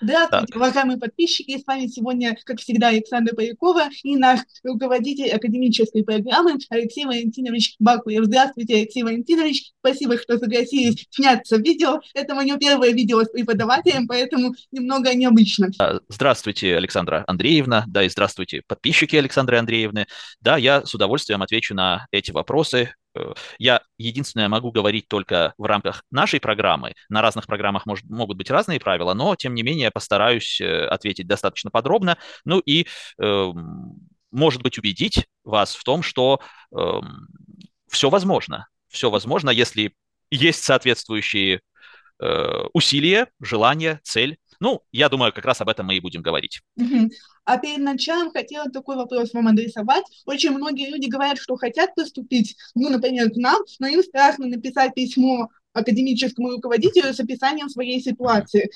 Здравствуйте, так. уважаемые подписчики. С вами сегодня, как всегда, Александра Полякова и наш руководитель академической программы Алексей Валентинович Бакуев. Здравствуйте, Алексей Валентинович. Спасибо, что согласились сняться в видео. Это мое первое видео с преподавателем, поэтому немного необычно. Здравствуйте, Александра Андреевна. Да, и здравствуйте, подписчики Александры Андреевны. Да, я с удовольствием отвечу на эти вопросы. Э, я единственное могу говорить только в рамках нашей программы. На разных программах может, могут быть разные правила, но тем не менее постараюсь э, ответить достаточно подробно. Ну и, э, может быть, убедить вас в том, что эм, все возможно. Все возможно, если есть соответствующие э, усилия, желание, цель. Ну, я думаю, как раз об этом мы и будем говорить. А перед началом хотела такой вопрос вам адресовать. Очень многие люди говорят, что хотят поступить, ну, например, к нам, но им страшно написать письмо академическому руководителю с описанием своей ситуации.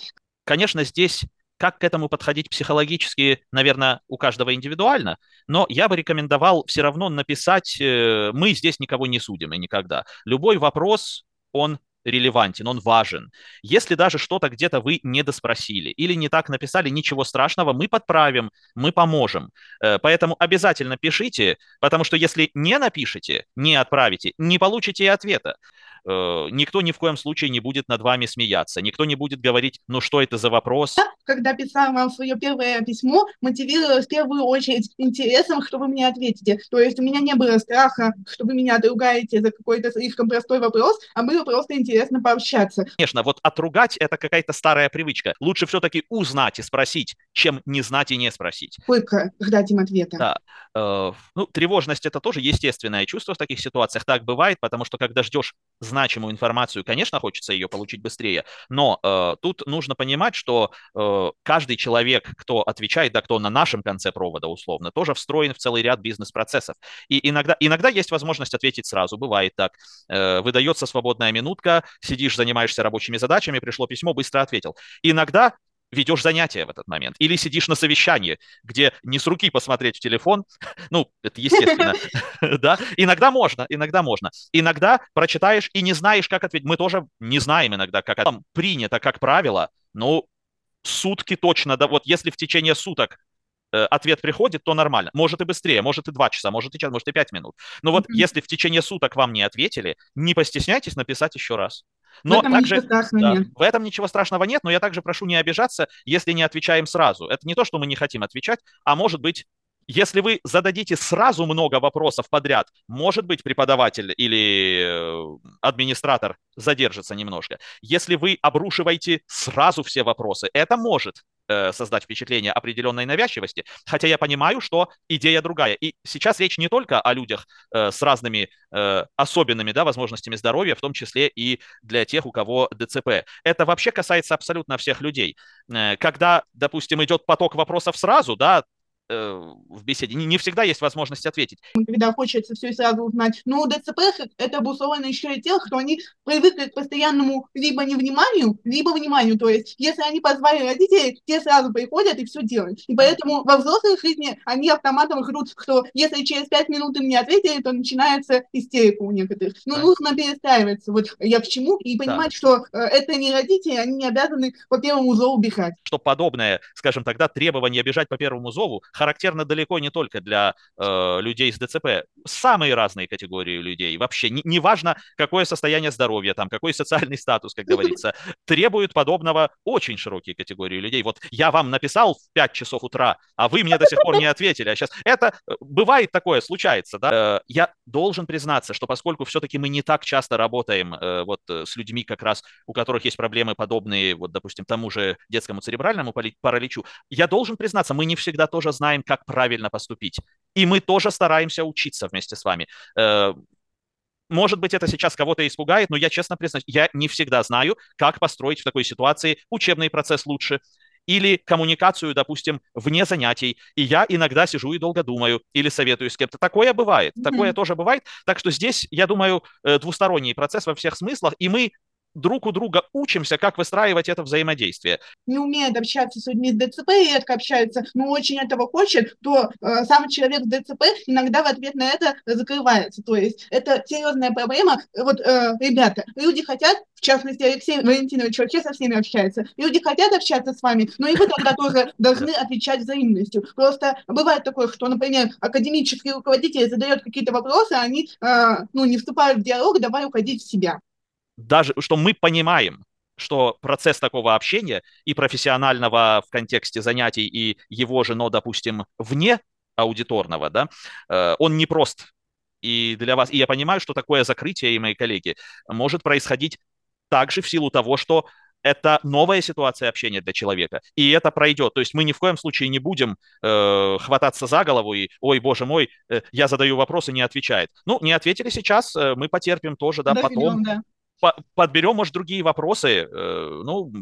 Конечно, здесь как к этому подходить психологически, наверное, у каждого индивидуально, но я бы рекомендовал все равно написать, э, мы здесь никого не судим и никогда. Любой вопрос, он релевантен, он важен. Если даже что-то где-то вы не доспросили или не так написали, ничего страшного, мы подправим, мы поможем. Э, поэтому обязательно пишите, потому что если не напишите, не отправите, не получите и ответа. Э, никто ни в коем случае не будет над вами смеяться, никто не будет говорить, ну что это за вопрос. Когда писала вам свое первое письмо, мотивировала в первую очередь интересом, что вы мне ответите. То есть у меня не было страха, что вы меня отругаете за какой-то слишком простой вопрос, а было просто интересно пообщаться. Конечно, вот отругать это какая-то старая привычка. Лучше все-таки узнать и спросить, чем не знать и не спросить. Сколько ждать им ответа? Да. Э, ну, тревожность это тоже естественное чувство в таких ситуациях. Так бывает, потому что когда ждешь значимую информацию, конечно, хочется ее получить быстрее, но э, тут нужно понимать, что э, каждый человек, кто отвечает, да, кто на нашем конце провода условно, тоже встроен в целый ряд бизнес-процессов. И иногда, иногда есть возможность ответить сразу, бывает так. Э, выдается свободная минутка, сидишь, занимаешься рабочими задачами, пришло письмо, быстро ответил. Иногда ведешь занятия в этот момент, или сидишь на совещании, где не с руки посмотреть в телефон, ну, это естественно, да, иногда можно, иногда можно. Иногда прочитаешь и не знаешь, как ответить. Мы тоже не знаем иногда, как это принято, как правило, ну, сутки точно, да, вот если в течение суток э, ответ приходит, то нормально. Может и быстрее, может и два часа, может и час, может и пять минут. Но вот если в течение суток вам не ответили, не постесняйтесь написать еще раз. Но в этом также, да, нет. В этом ничего страшного нет, но я также прошу не обижаться, если не отвечаем сразу. Это не то, что мы не хотим отвечать, а может быть, если вы зададите сразу много вопросов подряд, может быть, преподаватель или э, администратор задержится немножко. Если вы обрушиваете сразу все вопросы, это может создать впечатление определенной навязчивости, хотя я понимаю, что идея другая. И сейчас речь не только о людях э, с разными э, особенными да, возможностями здоровья, в том числе и для тех, у кого ДЦП. Это вообще касается абсолютно всех людей. Когда, допустим, идет поток вопросов сразу, да, Э, в беседе. Не, не всегда есть возможность ответить. Когда хочется все сразу узнать. Но у ДЦП это обусловлено еще и тем, что они привыкли к постоянному либо невниманию, либо вниманию. То есть, если они позвали родителей, те сразу приходят и все делают. И поэтому во взрослой жизни они автоматом ждут, что если через пять минут им не ответили, то начинается истерика у некоторых. Но да. нужно перестраиваться. Вот я к чему? И понимать, да. что э, это не родители, они не обязаны по первому зову бежать. Что подобное, скажем тогда, требование бежать по первому зову характерно далеко не только для э, людей с ДЦП. Самые разные категории людей. Вообще, неважно, не, какое состояние здоровья, там, какой социальный статус, как говорится, требуют подобного очень широкие категории людей. Вот я вам написал в 5 часов утра, а вы мне до сих пор не ответили. А сейчас это э, бывает такое, случается. Да? Э, я должен признаться, что поскольку все-таки мы не так часто работаем э, вот с людьми как раз, у которых есть проблемы подобные, вот, допустим, тому же детскому церебральному параличу, я должен признаться, мы не всегда тоже знаем, знаем, как правильно поступить. И мы тоже стараемся учиться вместе с вами. Э, может быть, это сейчас кого-то испугает, но я честно признаюсь, я не всегда знаю, как построить в такой ситуации учебный процесс лучше или коммуникацию, допустим, вне занятий. И я иногда сижу и долго думаю или советую с кем-то. Такое бывает, mm-hmm. такое тоже бывает. Так что здесь, я думаю, э, двусторонний процесс во всех смыслах, и мы друг у друга учимся, как выстраивать это взаимодействие. Не умеет общаться с людьми с ДЦП, редко общается, но очень этого хочет, то э, сам человек с ДЦП иногда в ответ на это закрывается. То есть это серьезная проблема. Вот, э, ребята, люди хотят, в частности, Алексей Валентинович вообще со всеми общается, люди хотят общаться с вами, но и вы тогда тоже должны отвечать взаимностью. Просто бывает такое, что, например, академический руководитель задает какие-то вопросы, они э, ну, не вступают в диалог, давай уходить в себя даже что мы понимаем, что процесс такого общения и профессионального в контексте занятий, и его же, но, допустим, вне аудиторного, да, э, он непрост. И для вас, и я понимаю, что такое закрытие, и мои коллеги, может происходить также в силу того, что это новая ситуация общения для человека, и это пройдет. То есть мы ни в коем случае не будем э, хвататься за голову и, ой, боже мой, э, я задаю вопрос и не отвечает. Ну, не ответили сейчас, э, мы потерпим тоже, да, Доведем, потом. Да подберем, может, другие вопросы. Э, ну,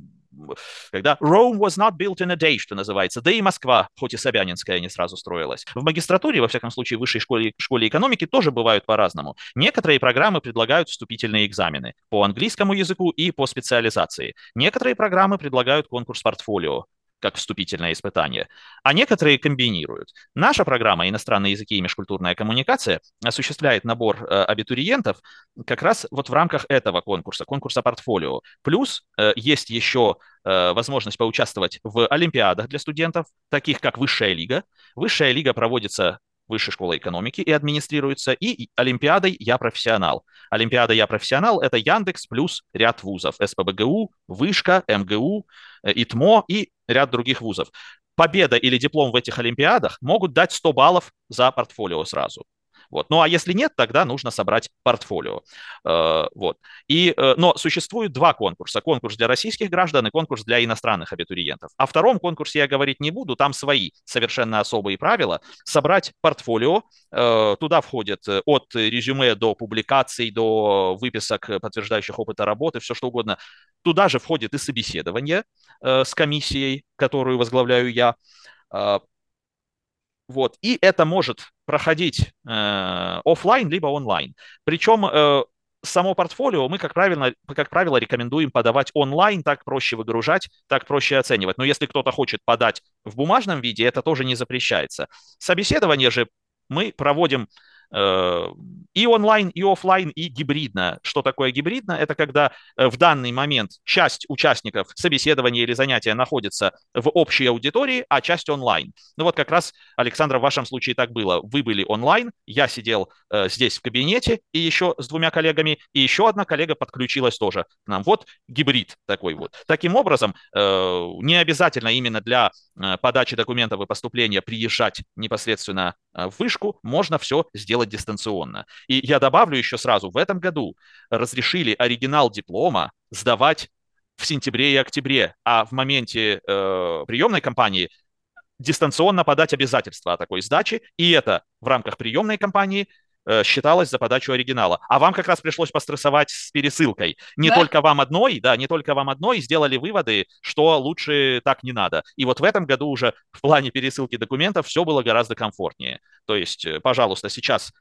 когда Rome was not built in a day, что называется, да и Москва, хоть и Собянинская, не сразу строилась. В магистратуре, во всяком случае, в высшей школе, школе экономики тоже бывают по-разному. Некоторые программы предлагают вступительные экзамены по английскому языку и по специализации. Некоторые программы предлагают конкурс портфолио как вступительное испытание, а некоторые комбинируют. Наша программа «Иностранные языки и межкультурная коммуникация» осуществляет набор э, абитуриентов как раз вот в рамках этого конкурса, конкурса портфолио. Плюс э, есть еще э, возможность поучаствовать в олимпиадах для студентов, таких как Высшая лига. Высшая лига проводится Высшей школы экономики и администрируется, и Олимпиадой «Я профессионал». Олимпиада «Я профессионал» — это Яндекс плюс ряд вузов. СПБГУ, Вышка, МГУ, э, ИТМО и ряд других вузов. Победа или диплом в этих Олимпиадах могут дать 100 баллов за портфолио сразу. Вот. Ну а если нет, тогда нужно собрать портфолио. Э, вот. И, э, но существует два конкурса. Конкурс для российских граждан и конкурс для иностранных абитуриентов. О втором конкурсе я говорить не буду, там свои совершенно особые правила. Собрать портфолио, э, туда входит от резюме до публикаций, до выписок, подтверждающих опыта работы, все что угодно. Туда же входит и собеседование с комиссией, которую возглавляю я. Вот. И это может проходить э, офлайн либо онлайн. Причем э, само портфолио мы, как правило, как правило, рекомендуем подавать онлайн, так проще выгружать, так проще оценивать. Но если кто-то хочет подать в бумажном виде, это тоже не запрещается. Собеседование же мы проводим и онлайн, и офлайн, и гибридно. Что такое гибридно? Это когда э, в данный момент часть участников собеседования или занятия находится в общей аудитории, а часть онлайн. Ну вот как раз, Александр, в вашем случае так было. Вы были онлайн, я сидел э, здесь в кабинете и еще с двумя коллегами, и еще одна коллега подключилась тоже к нам. Вот гибрид такой вот. Таким образом, не обязательно именно для подачи документов и поступления приезжать непосредственно в вышку, можно все сделать делать дистанционно. И я добавлю еще сразу, в этом году разрешили оригинал диплома сдавать в сентябре и октябре, а в моменте э, приемной кампании дистанционно подать обязательства о такой сдаче, и это в рамках приемной кампании считалось за подачу оригинала. А вам как раз пришлось пострессовать с пересылкой. Не да? только вам одной, да, не только вам одной, сделали выводы, что лучше так не надо. И вот в этом году уже в плане пересылки документов все было гораздо комфортнее. То есть, э, пожалуйста, сейчас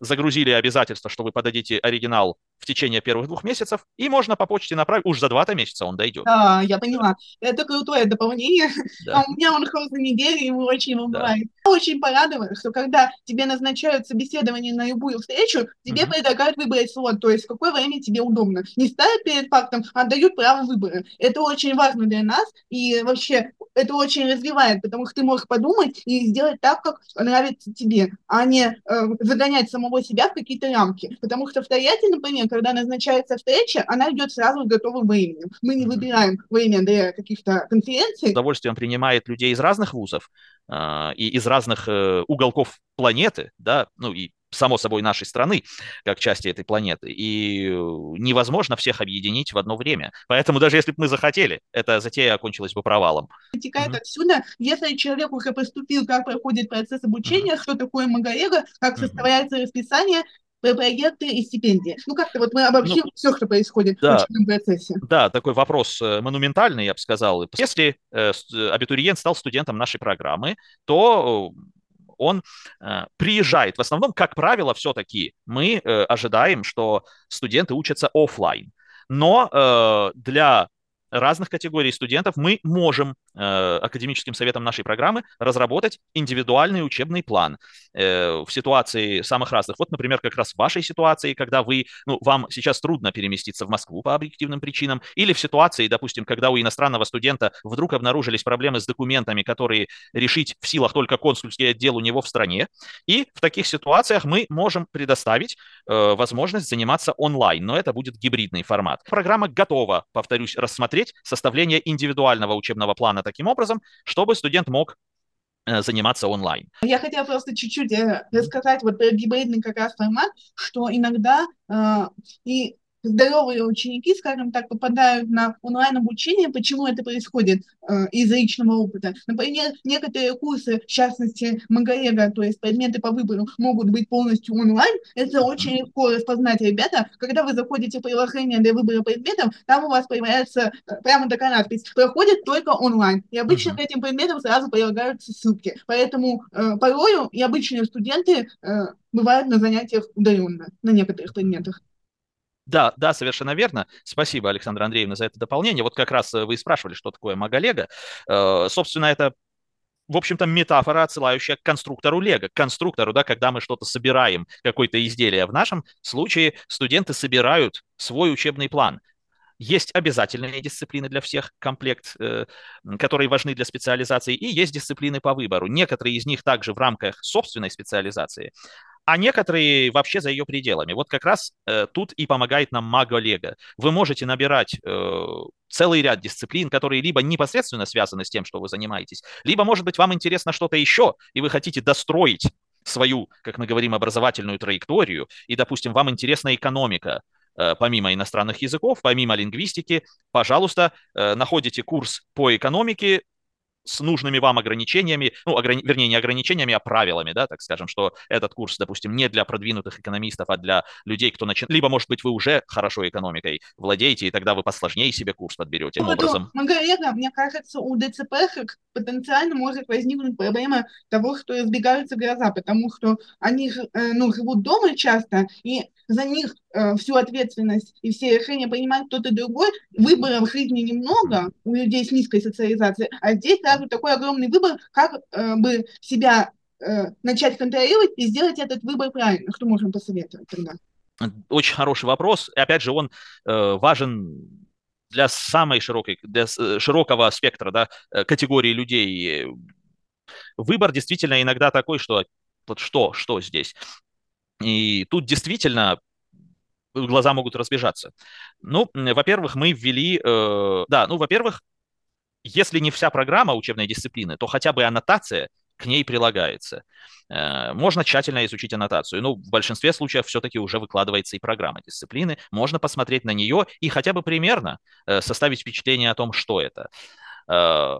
загрузили обязательство, что вы подадите оригинал в течение первых двух месяцев, и можно по почте направить, уж за два-то месяца он дойдет. Да, я поняла. Это крутое дополнение. Да. А у меня он хоть за неделю, мы очень его да. Очень порадовало, что когда тебе назначают собеседование на любую встречу, тебе угу. предлагают выбрать слот, то есть в какое время тебе удобно. Не ставят перед фактом, а дают право выбора. Это очень важно для нас, и вообще это очень развивает, потому что ты можешь подумать и сделать так, как нравится тебе, а не э, загонять самого себя в какие-то рамки. Потому что в Тольятти, например, когда назначается встреча, она идет сразу с готовым временем. Мы не выбираем время для каких-то конференций. С удовольствием принимает людей из разных вузов э, и из разных э, уголков планеты, да, ну и само собой, нашей страны, как части этой планеты. И э, невозможно всех объединить в одно время. Поэтому даже если бы мы захотели, эта затея окончилась бы провалом. Вытекает mm-hmm. отсюда, если человек уже поступил, как проходит процесс обучения, mm-hmm. что такое МАГАЭГО, как mm-hmm. составляется расписание, проекты и стипендии. Ну, как-то вот мы обобщим ну, все, что происходит да, в учебном процессе. Да, такой вопрос э, монументальный, я бы сказал. Если э, абитуриент стал студентом нашей программы, то он э, приезжает. В основном, как правило, все-таки мы э, ожидаем, что студенты учатся офлайн. Но э, для разных категорий студентов мы можем э, академическим советом нашей программы разработать индивидуальный учебный план э, в ситуации самых разных. Вот, например, как раз в вашей ситуации, когда вы, ну, вам сейчас трудно переместиться в Москву по объективным причинам, или в ситуации, допустим, когда у иностранного студента вдруг обнаружились проблемы с документами, которые решить в силах только консульский отдел у него в стране. И в таких ситуациях мы можем предоставить э, возможность заниматься онлайн, но это будет гибридный формат. Программа готова, повторюсь, рассмотреть составление индивидуального учебного плана таким образом, чтобы студент мог э, заниматься онлайн. Я хотела просто чуть-чуть э, рассказать вот про гибридный как раз формат, что иногда э, и здоровые ученики, скажем так, попадают на онлайн-обучение. Почему это происходит э, из личного опыта? Например, некоторые курсы, в частности, МАГАЭГа, то есть предметы по выбору, могут быть полностью онлайн. Это очень легко распознать, ребята. Когда вы заходите в приложение для выбора предметов, там у вас появляется э, прямо такая надпись «Проходит только онлайн». И обычно к этим предметам сразу прилагаются ссылки. Поэтому э, порою и обычные студенты э, бывают на занятиях удаленно, на некоторых предметах. Да, да, совершенно верно. Спасибо, Александра Андреевна, за это дополнение. Вот как раз э, вы спрашивали, что такое Магалего. Э, собственно, это в общем-то, метафора, отсылающая к конструктору Лего, к конструктору, да, когда мы что-то собираем, какое-то изделие. В нашем случае студенты собирают свой учебный план. Есть обязательные дисциплины для всех, комплект, э, которые важны для специализации, и есть дисциплины по выбору. Некоторые из них также в рамках собственной специализации, а некоторые вообще за ее пределами. Вот как раз э, тут и помогает нам Маго Лего. Вы можете набирать э, целый ряд дисциплин, которые либо непосредственно связаны с тем, что вы занимаетесь, либо, может быть, вам интересно что-то еще, и вы хотите достроить свою, как мы говорим, образовательную траекторию, и, допустим, вам интересна экономика, э, помимо иностранных языков, помимо лингвистики, пожалуйста, э, находите курс по экономике, с нужными вам ограничениями, ну, ограни... вернее, не ограничениями, а правилами, да, так скажем, что этот курс, допустим, не для продвинутых экономистов, а для людей, кто начинает, либо, может быть, вы уже хорошо экономикой владеете, и тогда вы посложнее себе курс подберете. Ну, образом. Маргарета, мне кажется, у ДЦП потенциально может возникнуть проблема того, что избегаются гроза, потому что они, э, ну, живут дома часто, и за них э, всю ответственность и все решения принимает кто-то другой. Выборов в жизни немного у людей с низкой социализацией, а здесь сразу такой огромный выбор, как э, бы себя э, начать контролировать и сделать этот выбор правильно. Что можем посоветовать тогда? Очень хороший вопрос. И опять же, он э, важен для самой широкой, для э, широкого спектра да, э, категории людей. Выбор действительно иногда такой, что вот что, что здесь. И тут действительно глаза могут разбежаться. Ну, во-первых, мы ввели, э, да, ну, во-первых, если не вся программа учебной дисциплины, то хотя бы аннотация к ней прилагается. Э, можно тщательно изучить аннотацию. Ну, в большинстве случаев все-таки уже выкладывается и программа дисциплины. Можно посмотреть на нее и хотя бы примерно э, составить впечатление о том, что это. Э,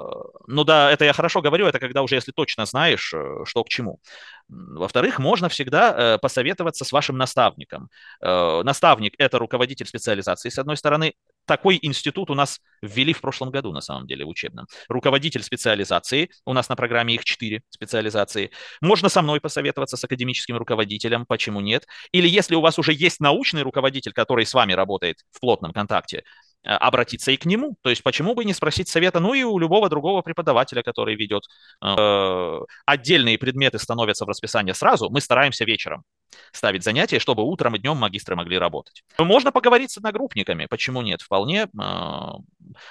ну да, это я хорошо говорю, это когда уже если точно знаешь, что к чему. Во-вторых, можно всегда посоветоваться с вашим наставником. Наставник – это руководитель специализации, с одной стороны. Такой институт у нас ввели в прошлом году, на самом деле, в учебном. Руководитель специализации, у нас на программе их четыре специализации. Можно со мной посоветоваться, с академическим руководителем, почему нет. Или если у вас уже есть научный руководитель, который с вами работает в плотном контакте, Э, обратиться и к нему. То есть почему бы не спросить совета, ну и у любого другого преподавателя, который ведет. Э, отдельные предметы становятся в расписание сразу, мы стараемся вечером ставить занятия, чтобы утром и днем магистры могли работать. Можно поговорить с одногруппниками, почему нет, вполне. Э, а,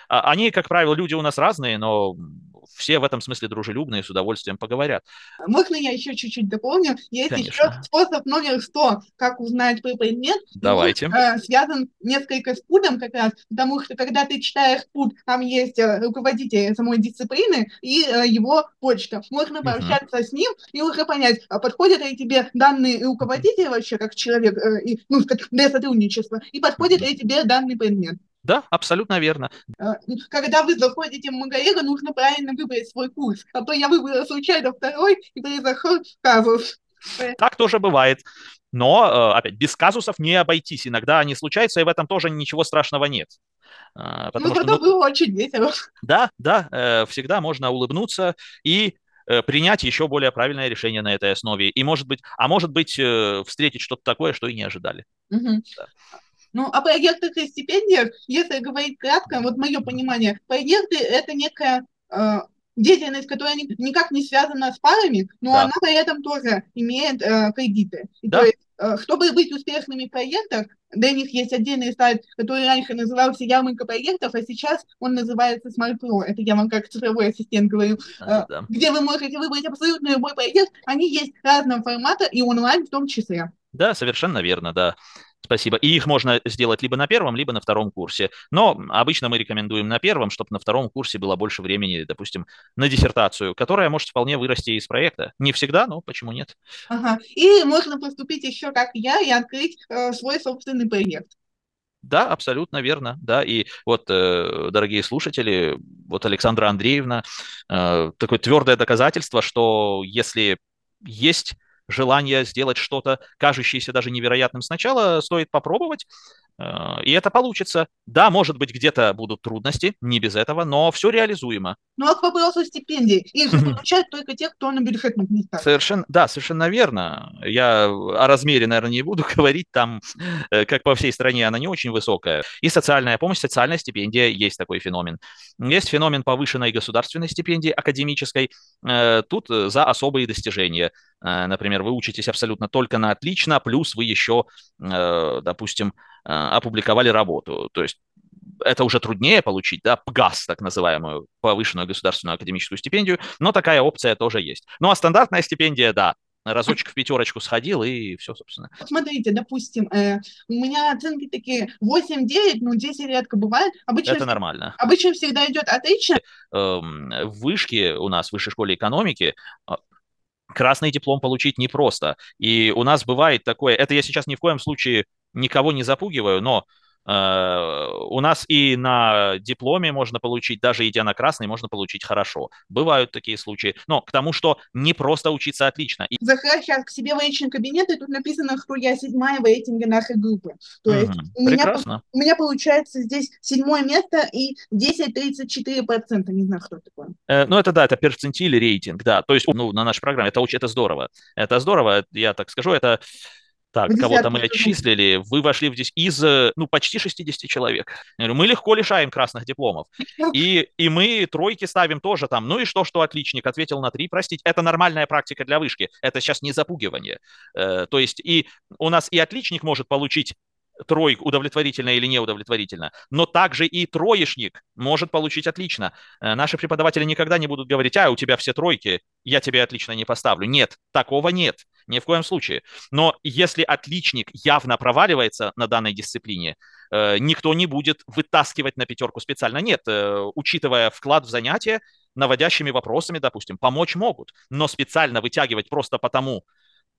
они, как правило, люди у нас разные, но все в этом смысле дружелюбные, с удовольствием поговорят. Можно я еще чуть-чуть дополню? Есть Конечно. еще способ номер 100, как узнать про предмет. Давайте. Он, э, связан несколько с путом как раз, потому что когда ты читаешь пут, там есть э, руководитель самой дисциплины и э, его почта. Можно пообщаться uh-huh. с ним и уже понять, а подходят ли тебе данные руководителя вообще как человек, э, и, ну, как для сотрудничества, и подходит uh-huh. ли тебе данный предмет. Да, абсолютно верно. А, когда вы заходите в Магаэго, нужно правильно выбрать свой курс. А то я выбрала случайно второй, и произошел казус. Так тоже бывает. Но, э, опять, без казусов не обойтись. Иногда они случаются, и в этом тоже ничего страшного нет. А, потому ну, что, ну, было очень весело. Да, да, э, всегда можно улыбнуться и э, принять еще более правильное решение на этой основе. И может быть, а может быть, встретить что-то такое, что и не ожидали. Угу. Да. Ну, о проектах и стипендиях, если говорить кратко, вот мое понимание, проекты – это некая э, деятельность, которая никак не связана с парами, но да. она при этом тоже имеет э, кредиты. да. То есть, э, чтобы быть успешными в проектах, для них есть отдельный сайт, который раньше назывался «Ярмарка проектов», а сейчас он называется Smart Pro. Это я вам как цифровой ассистент говорю. А, да. Где вы можете выбрать абсолютно любой проект. Они есть разного формата и онлайн в том числе. Да, совершенно верно, да. Спасибо. И их можно сделать либо на первом, либо на втором курсе. Но обычно мы рекомендуем на первом, чтобы на втором курсе было больше времени, допустим, на диссертацию, которая может вполне вырасти из проекта. Не всегда, но почему нет? Ага. И можно поступить еще как я и открыть э, свой собственный проект. Да, абсолютно верно, да, и вот, э, дорогие слушатели, вот Александра Андреевна, э, такое твердое доказательство, что если есть желание сделать что-то, кажущееся даже невероятным. Сначала, стоит попробовать, и это получится. Да, может быть, где-то будут трудности, не без этого, но все реализуемо. Ну, а к вопросу стипендий. Их же получают только те, кто на бюджетных местах. Совершенно, да, совершенно верно. Я о размере, наверное, не буду говорить. Там, э, как по всей стране, она не очень высокая. И социальная помощь, социальная стипендия, есть такой феномен. Есть феномен повышенной государственной стипендии академической. Э, тут за особые достижения. Например, вы учитесь абсолютно только на отлично, плюс вы еще, допустим, опубликовали работу. То есть это уже труднее получить, да, ПГАС, так называемую, повышенную государственную академическую стипендию, но такая опция тоже есть. Ну, а стандартная стипендия, да, разочек в пятерочку сходил, и все, собственно. Смотрите, допустим, э, у меня оценки такие 8-9, ну, 10 редко бывает. Обычно, Это нормально. Обычно всегда идет отлично. Эм, в вышке у нас, в высшей школе экономики, а, красный диплом получить непросто. И у нас бывает такое, это я сейчас ни в коем случае никого не запугиваю, но Э, у нас и на дипломе можно получить, даже идя на красный, можно получить хорошо. Бывают такие случаи. Но к тому, что не просто учиться отлично. Захар сейчас к себе в личный кабинет, и тут написано, что я седьмая в рейтинге нашей группы. То есть угу. у, меня, у меня получается здесь седьмое место и 10-34%. Не знаю, что такое. Э, ну, это да, это перцентиль рейтинг, да. То есть ну, на нашей программе это, это здорово. Это здорово, я так скажу, это так, кого-то мы отчислили, вы вошли в здесь из, э, ну, почти 60 человек. Мы легко лишаем красных дипломов. И, и мы тройки ставим тоже там. Ну и что, что отличник ответил на три, простите. Это нормальная практика для вышки. Это сейчас не запугивание. Э, то есть и у нас и отличник может получить тройку удовлетворительно или неудовлетворительно, но также и троечник может получить отлично. Э, наши преподаватели никогда не будут говорить, а, у тебя все тройки, я тебе отлично не поставлю. Нет, такого нет, ни в коем случае. Но если отличник явно проваливается на данной дисциплине, э, никто не будет вытаскивать на пятерку специально. Нет, э, учитывая вклад в занятие, наводящими вопросами, допустим, помочь могут, но специально вытягивать просто потому,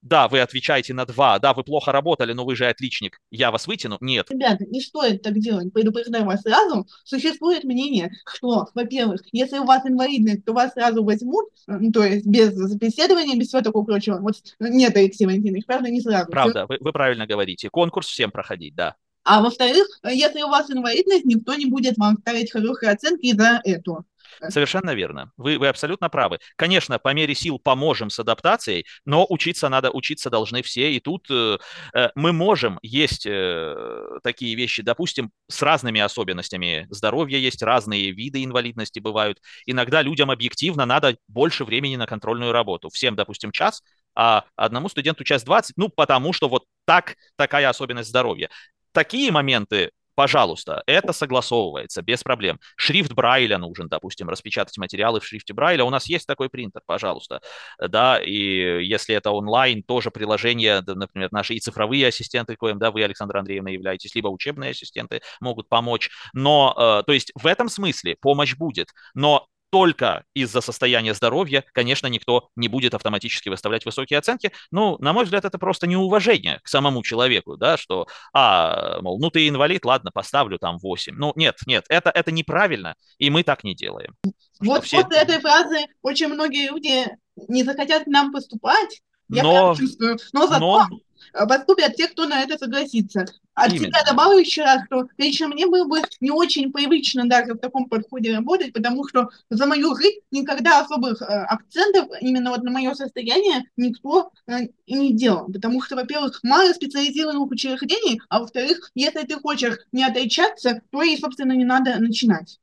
да, вы отвечаете на два, да, вы плохо работали, но вы же отличник, я вас вытяну. Нет. Ребята, не стоит так делать, предупреждаю вас сразу. Существует мнение, что, во-первых, если у вас инвалидность, то вас сразу возьмут, то есть без собеседования, без всего такого прочего. Вот нет, Алексей Валентинович, правда, не сразу. Правда, вы, вы правильно говорите. Конкурс всем проходить, да. А во-вторых, если у вас инвалидность, никто не будет вам ставить хорошие оценки за это. Совершенно верно. Вы, вы абсолютно правы. Конечно, по мере сил поможем с адаптацией, но учиться надо, учиться должны все. И тут э, э, мы можем, есть э, такие вещи, допустим, с разными особенностями здоровья, есть разные виды инвалидности бывают. Иногда людям объективно надо больше времени на контрольную работу. Всем, допустим, час, а одному студенту час 20, ну, потому что вот так, такая особенность здоровья. Такие моменты Пожалуйста, это согласовывается без проблем. Шрифт Брайля нужен, допустим, распечатать материалы в шрифте Брайля. У нас есть такой принтер, пожалуйста. Да, и если это онлайн, тоже приложение, например, наши и цифровые ассистенты, коим, да, вы, Александра Андреевна, являетесь, либо учебные ассистенты могут помочь. Но, э, то есть в этом смысле помощь будет. Но только из-за состояния здоровья, конечно, никто не будет автоматически выставлять высокие оценки. Ну, на мой взгляд, это просто неуважение к самому человеку, да, что, а, мол, ну ты инвалид, ладно, поставлю там 8. Ну, нет, нет, это, это неправильно, и мы так не делаем. Вот все... после этой фразы очень многие люди не захотят к нам поступать, я но, чувствую. Но зато, но... поступят те, кто на это согласится. От Именно. себя добавлю еще раз, что лично мне было бы не очень привычно даже в таком подходе работать, потому что за мою жизнь никогда особых э, акцентов именно вот на мое состояние никто э, и не делал. Потому что, во-первых, мало специализированных учреждений, а во-вторых, если ты хочешь не отличаться, то и, собственно, не надо начинать.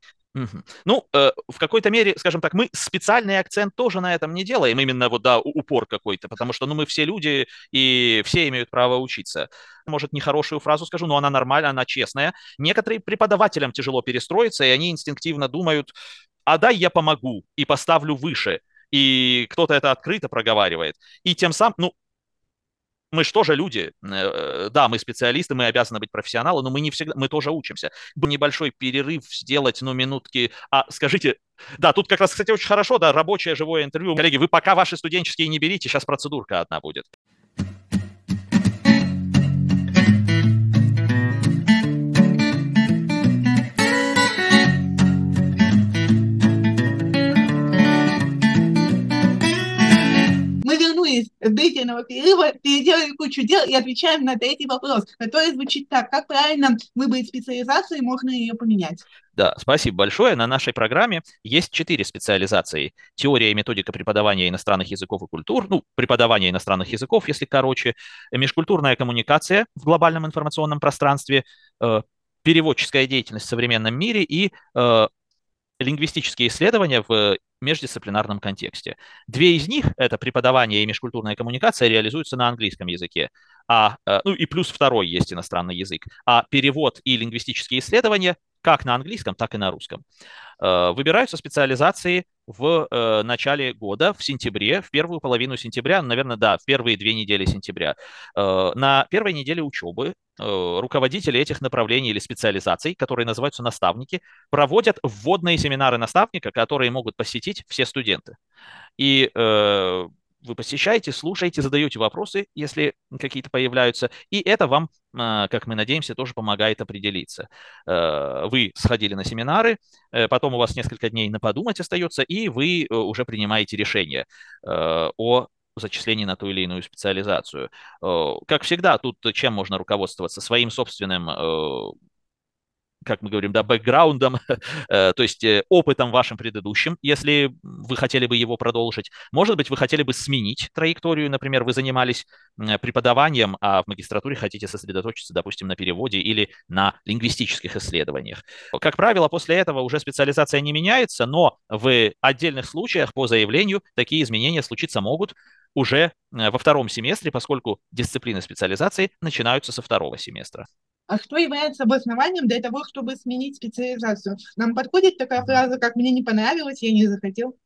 Ну, э, в какой-то мере, скажем так, мы специальный акцент тоже на этом не делаем, именно вот, да, упор какой-то, потому что, ну, мы все люди, и все имеют право учиться. Может, нехорошую фразу скажу, но она нормальная, она честная. Некоторые преподавателям тяжело перестроиться, и они инстинктивно думают, а дай я помогу и поставлю выше. И кто-то это открыто проговаривает. И тем самым, ну, мы же люди? Э, да, мы специалисты, мы обязаны быть профессионалы, но мы не всегда, мы тоже учимся. Небольшой перерыв сделать, ну, минутки. А скажите, да, тут как раз, кстати, очень хорошо, да, рабочее живое интервью. Коллеги, вы пока ваши студенческие не берите, сейчас процедурка одна будет. Из длительного перерыва переделали кучу дел и отвечаем на третий вопрос, который звучит так. Как правильно выбрать специализацию и можно ее поменять? Да, спасибо большое. На нашей программе есть четыре специализации. Теория и методика преподавания иностранных языков и культур, ну, преподавание иностранных языков, если короче, межкультурная коммуникация в глобальном информационном пространстве, э, переводческая деятельность в современном мире и э, лингвистические исследования в междисциплинарном контексте. Две из них, это преподавание и межкультурная коммуникация, реализуются на английском языке. А, э, ну и плюс второй есть иностранный язык. А перевод и лингвистические исследования как на английском, так и на русском. Э, выбираются специализации в э, начале года, в сентябре, в первую половину сентября, наверное, да, в первые две недели сентября. На первой неделе учебы руководители этих направлений или специализаций, которые называются наставники, проводят вводные семинары наставника, которые могут посетить все студенты. И вы посещаете, слушаете, задаете вопросы, если какие-то появляются, и это вам, а, как мы надеемся, тоже помогает определиться. Э, вы сходили на семинары, э, потом у вас несколько дней на подумать остается, и вы э, уже принимаете решение о зачислении на ту или иную специализацию. Как всегда, тут чем можно руководствоваться? Своим собственным как мы говорим, да, бэкграундом, э, то есть э, опытом вашим предыдущим, если вы хотели бы его продолжить. Может быть, вы хотели бы сменить траекторию, например, вы занимались преподаванием, а в магистратуре хотите сосредоточиться, допустим, на переводе или на лингвистических исследованиях. Как правило, после этого уже специализация не меняется, но в отдельных случаях по заявлению такие изменения случиться могут уже э, во втором семестре, поскольку дисциплины специализации начинаются со второго семестра. А что является обоснованием для того, чтобы сменить специализацию? Нам подходит такая фраза, как «мне не понравилось, я не захотел»?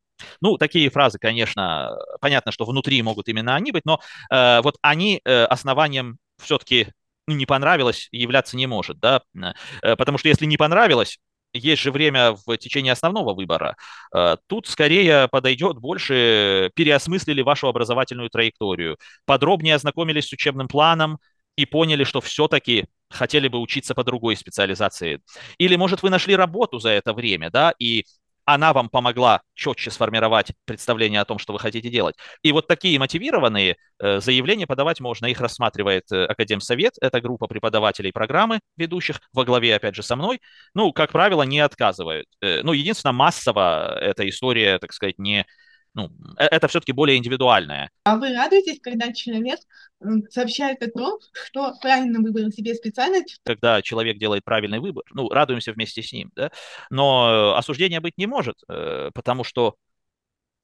Ну, такие фразы, конечно, понятно, что внутри могут именно они быть, но э, вот они э, основанием все-таки ну, не понравилось являться не может, да, э, потому что если не понравилось, есть же время в течение основного выбора. Э, тут скорее подойдет больше переосмыслили вашу образовательную траекторию, подробнее ознакомились с учебным планом и поняли, что все-таки хотели бы учиться по другой специализации. Или, может, вы нашли работу за это время, да, и она вам помогла четче сформировать представление о том, что вы хотите делать. И вот такие мотивированные э, заявления подавать можно. Их рассматривает э, Академсовет. Это группа преподавателей программы ведущих во главе, опять же, со мной. Ну, как правило, не отказывают. Э, ну, единственное, массово эта история, так сказать, не ну, э, это все-таки более индивидуальное. А вы радуетесь, когда человек сообщает о том, что правильно выбрал себе специальность? Когда человек делает правильный выбор, ну, радуемся вместе с ним, да, но осуждения быть не может, э, потому что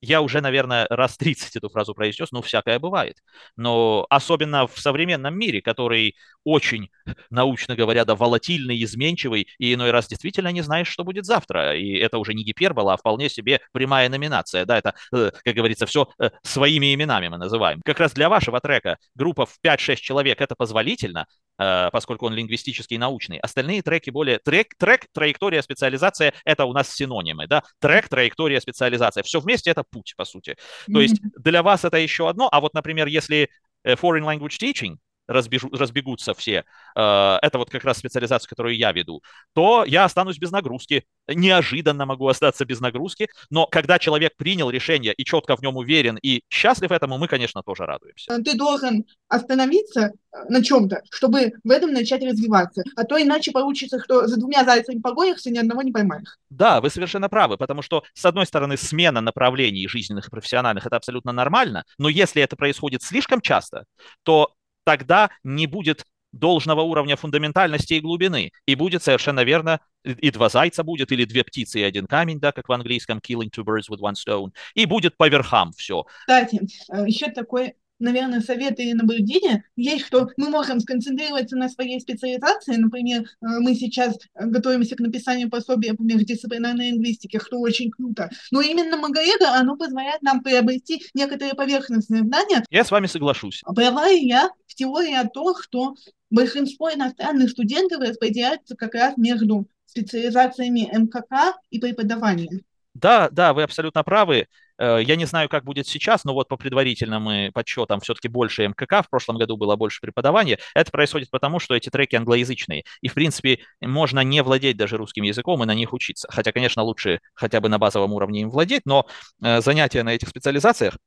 я уже, наверное, раз 30 эту фразу произнес, ну, всякое бывает. Но особенно в современном мире, который очень, научно говоря, да, волатильный, изменчивый, и иной раз действительно не знаешь, что будет завтра. И это уже не гипербола, а вполне себе прямая номинация. Да, это, э, как говорится, все э, своими именами мы называем. Как раз для вашего трека группа в 5-6 человек это позволительно, поскольку он лингвистический и научный. Остальные треки более... Трек, трек, траектория, специализация — это у нас синонимы, да? Трек, траектория, специализация. Все вместе — это путь, по сути. То есть для вас это еще одно, а вот, например, если э, foreign language teaching, разбежу, разбегутся все, э, это вот как раз специализация, которую я веду, то я останусь без нагрузки. Неожиданно могу остаться без нагрузки, но когда человек принял решение и четко в нем уверен и счастлив этому, мы, конечно, тоже радуемся. Ты должен остановиться э, на чем-то, чтобы в этом начать развиваться. А то иначе получится, что за двумя зайцами погонишься, ни одного не поймаешь. Да, вы совершенно правы, потому что, с одной стороны, смена направлений жизненных и профессиональных – это абсолютно нормально, но если это происходит слишком часто, то тогда не будет должного уровня фундаментальности и глубины. И будет совершенно верно, и два зайца будет, или две птицы и один камень, да, как в английском, killing two birds with one stone. И будет по верхам все. Кстати, э, еще такой наверное, советы и наблюдения есть, что мы можем сконцентрироваться на своей специализации. Например, э, мы сейчас готовимся к написанию пособия по междисциплинарной лингвистике, что очень круто. Но именно Магарега, оно позволяет нам приобрести некоторые поверхностные знания. Я с вами соглашусь. Права я в теории о том, что большинство иностранных студентов распределяются как раз между специализациями МКК и преподаванием. Да, да, вы абсолютно правы. Э, я не знаю, как будет сейчас, но вот по предварительным э, подсчетам все-таки больше МКК, в прошлом году было больше преподавания. Это происходит потому, что эти треки англоязычные. И, в принципе, можно не владеть даже русским языком и на них учиться. Хотя, конечно, лучше хотя бы на базовом уровне им владеть, но э, занятия на этих специализациях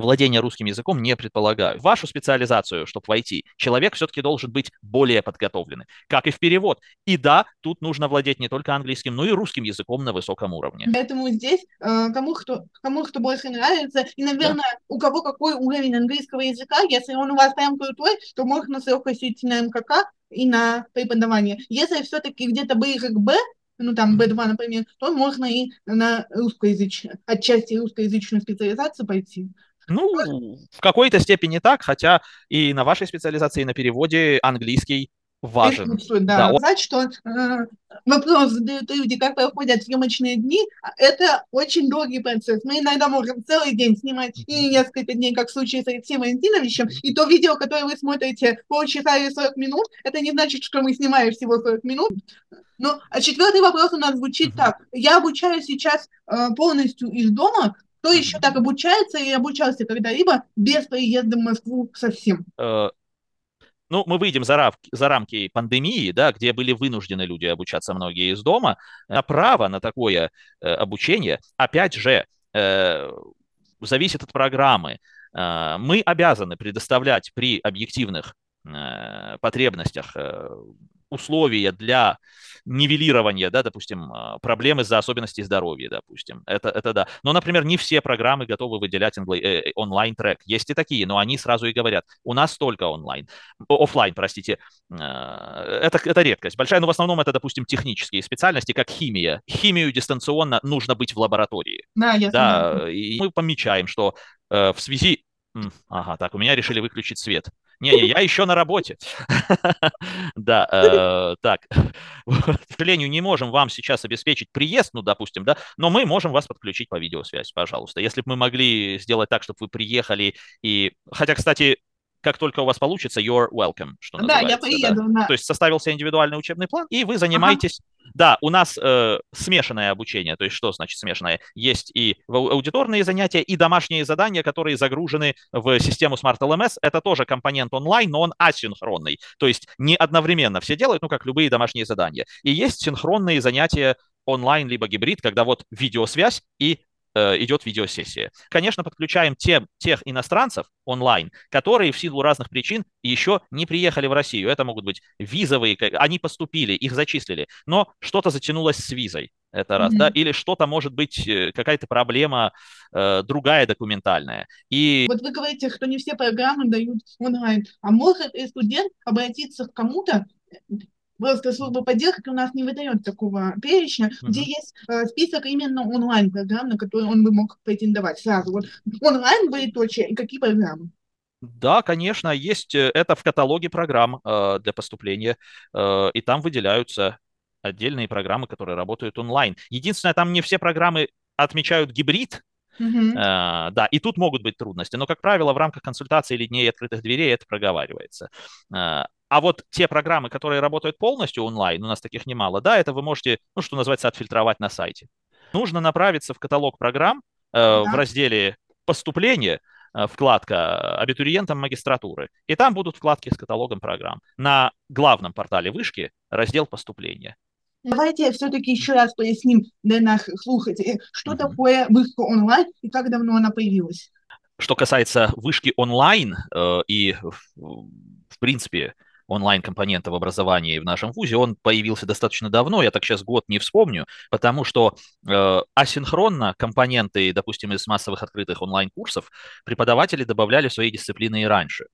владение русским языком не предполагаю. Вашу специализацию, чтобы войти, человек все-таки должен быть более подготовленный, как и в перевод. И да, тут нужно владеть не только английским, но и русским языком на высоком уровне. Поэтому здесь э, кому, кто, кому что больше нравится, и, наверное, да. у кого какой уровень английского языка, если он у вас прям крутой, то можно с легкостью идти на МКК и на преподавание. Если все-таки где-то ближе к Б, ну там B2, например, то можно и на русскоязычную, отчасти русскоязычную специализацию пойти. Ну, в какой-то степени так, хотя и на вашей специализации, и на переводе английский важен. Да, да. Сказать, что э, вопрос задают люди, как проходят съемочные дни, это очень долгий процесс. Мы иногда можем целый день снимать и несколько дней, как в случае с Алексеем Валентиновичем, и то видео, которое вы смотрите полчаса или 40 минут, это не значит, что мы снимаем всего 40 минут. Ну, а четвертый вопрос у нас звучит uh-huh. так. Я обучаю сейчас э, полностью из дома, кто еще так обучается и обучался когда-либо без приезда в Москву совсем? Э, ну, мы выйдем за рамки, за рамки пандемии, да, где были вынуждены люди обучаться многие из дома. А право на такое э, обучение, опять же, э, зависит от программы. Э, мы обязаны предоставлять при объективных э, потребностях э, условия для нивелирования, да, допустим, а, проблемы из-за особенностей здоровья, допустим. Это, это да. Но, например, не все программы готовы выделять ингл... э, онлайн-трек. Есть и такие, но они сразу и говорят, у нас только онлайн, офлайн, простите. А, это, это редкость большая, но в основном это, допустим, технические специальности, как химия. Химию дистанционно нужно быть в лаборатории. Да, я да, и мы помечаем, что э, в связи... Ага, так, у меня решили выключить свет. Не-не, я еще на работе. Да, э, так. К сожалению, не можем вам сейчас обеспечить приезд, ну, допустим, да, но мы можем вас подключить по видеосвязи, пожалуйста. Если бы мы могли сделать так, чтобы вы приехали и... Хотя, кстати, как только у вас получится, you're welcome, что да, называется. Да, я приеду. Да. То есть составился индивидуальный учебный план, и вы занимаетесь... Ага. Да, у нас э, смешанное обучение. То есть что значит смешанное? Есть и аудиторные занятия, и домашние задания, которые загружены в систему Smart LMS. Это тоже компонент онлайн, но он асинхронный. То есть не одновременно все делают, ну, как любые домашние задания. И есть синхронные занятия онлайн либо гибрид, когда вот видеосвязь и идет видеосессия. Конечно, подключаем тем, тех иностранцев онлайн, которые в силу разных причин еще не приехали в Россию. Это могут быть визовые, они поступили, их зачислили, но что-то затянулось с визой. Это раз, mm-hmm. да, или что-то может быть, э, какая-то проблема э, другая документальная. И... Вот вы говорите, что не все программы дают онлайн, а может и студент обратиться к кому-то, Просто служба поддержки у нас не выдает такого перечня, uh-huh. где есть э, список именно онлайн-программ, на которые он бы мог претендовать сразу. Вот онлайн двоеточие и какие программы? Да, конечно, есть э, это в каталоге программ э, для поступления, э, и там выделяются отдельные программы, которые работают онлайн. Единственное, там не все программы отмечают гибрид, Uh-huh. Uh, да, и тут могут быть трудности, но, как правило, в рамках консультации или дней открытых дверей это проговаривается. Uh, а вот те программы, которые работают полностью онлайн, у нас таких немало, да, это вы можете, ну, что называется, отфильтровать на сайте. Нужно направиться в каталог программ э, да. в разделе поступления, э, вкладка абитуриентам магистратуры, и там будут вкладки с каталогом программ. На главном портале вышки раздел поступления. Давайте все-таки еще раз поясним для наших слушателей, что угу. такое вышка онлайн и как давно она появилась. Что касается вышки онлайн э, и, в принципе, онлайн-компонента в образовании в нашем ВУЗе, он появился достаточно давно, я так сейчас год не вспомню, потому что э, асинхронно компоненты, допустим, из массовых открытых онлайн-курсов преподаватели добавляли в свои дисциплины и раньше.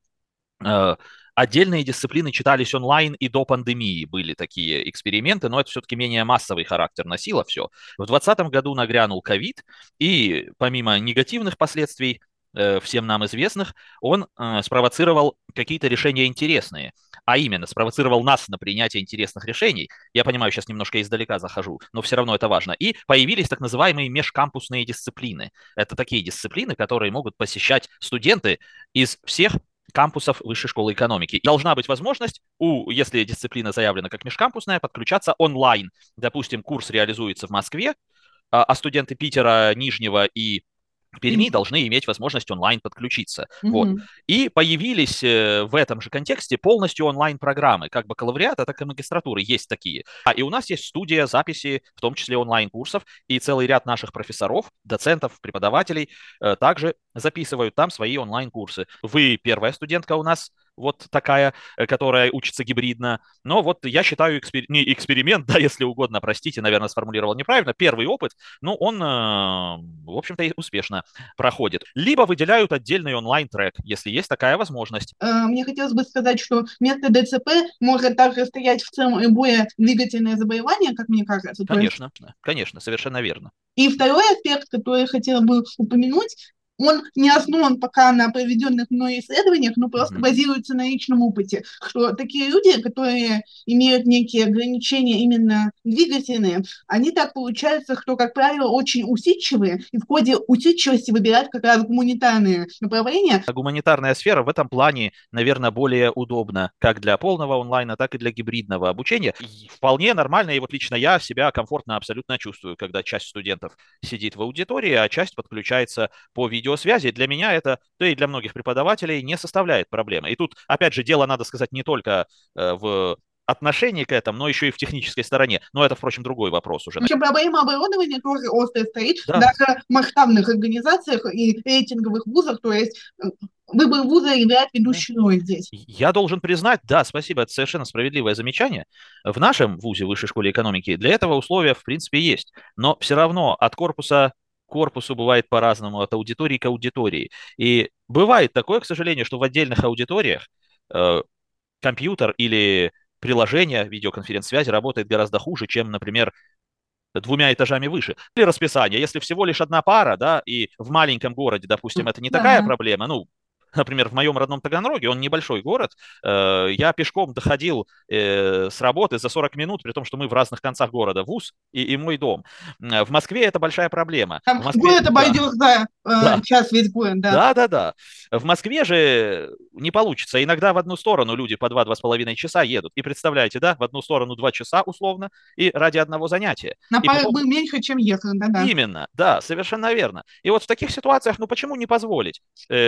Э, отдельные дисциплины читались онлайн и до пандемии были такие эксперименты, но это все-таки менее массовый характер носило все. В 2020 году нагрянул ковид, и помимо негативных последствий, всем нам известных, он э, спровоцировал какие-то решения интересные а именно спровоцировал нас на принятие интересных решений. Я понимаю, сейчас немножко издалека захожу, но все равно это важно. И появились так называемые межкампусные дисциплины. Это такие дисциплины, которые могут посещать студенты из всех кампусов Высшей школы экономики. Должна быть возможность, у, если дисциплина заявлена как межкампусная, подключаться онлайн. Допустим, курс реализуется в Москве, а, а студенты Питера, Нижнего и Перми должны иметь возможность онлайн подключиться. Mm-hmm. Вот. И появились э, в этом же контексте полностью онлайн-программы, как бакалавриата, так и магистратуры, есть такие. А и у нас есть студия записи, в том числе онлайн-курсов, и целый ряд наших профессоров, доцентов, преподавателей э, также записывают там свои онлайн-курсы. Вы первая студентка у нас вот такая, э, которая учится гибридно. Но вот я считаю экспер... не эксперимент, да, если угодно, простите, наверное, сформулировал неправильно, первый опыт, ну, он, э, в общем-то, успешно проходит. Либо выделяют отдельный онлайн-трек, если есть такая возможность. Э, мне хотелось бы сказать, что вместо ДЦП может также стоять в целом любое двигательное заболевание, как мне кажется. Конечно, есть... конечно, совершенно верно. И второй аспект, который я хотела бы упомянуть, он не основан пока на проведенных мной исследованиях, но просто mm-hmm. базируется на личном опыте, что такие люди, которые имеют некие ограничения именно двигательные, они так получается, что, как правило, очень усидчивые, и в ходе усидчивости выбирают как раз гуманитарные направления. Гуманитарная сфера в этом плане, наверное, более удобна как для полного онлайна, так и для гибридного обучения. И вполне нормально, и вот лично я себя комфортно абсолютно чувствую, когда часть студентов сидит в аудитории, а часть подключается по видео видеосвязи, для меня это, да и для многих преподавателей, не составляет проблемы. И тут, опять же, дело, надо сказать, не только э, в отношении к этому, но еще и в технической стороне. Но это, впрочем, другой вопрос уже. Еще проблема оборудования тоже острая стоит, да. даже в масштабных организациях и рейтинговых вузах, то есть э, выбор вуза играет ведущую роль здесь. Я должен признать, да, спасибо, это совершенно справедливое замечание. В нашем вузе, Высшей школе экономики, для этого условия, в принципе, есть. Но все равно от корпуса корпусу бывает по-разному, от аудитории к аудитории. И бывает такое, к сожалению, что в отдельных аудиториях э, компьютер или приложение видеоконференц-связи работает гораздо хуже, чем, например, двумя этажами выше. Или расписание, если всего лишь одна пара, да, и в маленьком городе, допустим, это не да. такая проблема, ну, например, в моем родном Таганроге, он небольшой город, э, я пешком доходил э, с работы за 40 минут, при том, что мы в разных концах города, вуз и, и мой дом. В Москве это большая проблема. Там в Москве, город обойдешь да. за э, час весь город, да. Да, да, да. В Москве же не получится. Иногда в одну сторону люди по 2-2,5 часа едут. И представляете, да, в одну сторону 2 часа условно, и ради одного занятия. На пару потом... меньше, чем ехать, да, да. Именно, да, совершенно верно. И вот в таких ситуациях, ну почему не позволить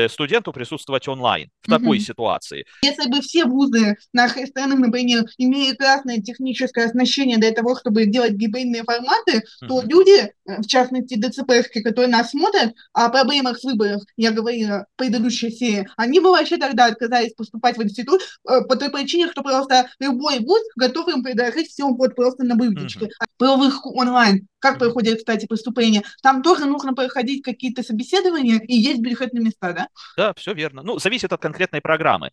студенту присутствовать присутствовать онлайн в такой угу. ситуации. Если бы все вузы нашей страны, например, имели красное техническое оснащение для того, чтобы делать гибридные форматы, угу. то люди, э, в частности ДЦПшки, которые нас смотрят, о проблемах с выбором, я говорила в предыдущей серии, они бы вообще тогда отказались поступать в институт э, по той причине, что просто любой вуз готов им предложить все вот просто на блюдечке. Угу. Про выход онлайн как проходит, кстати, поступление. Там тоже нужно проходить какие-то собеседования, и есть бюджетные места, да? Да, все верно. Ну, зависит от конкретной программы.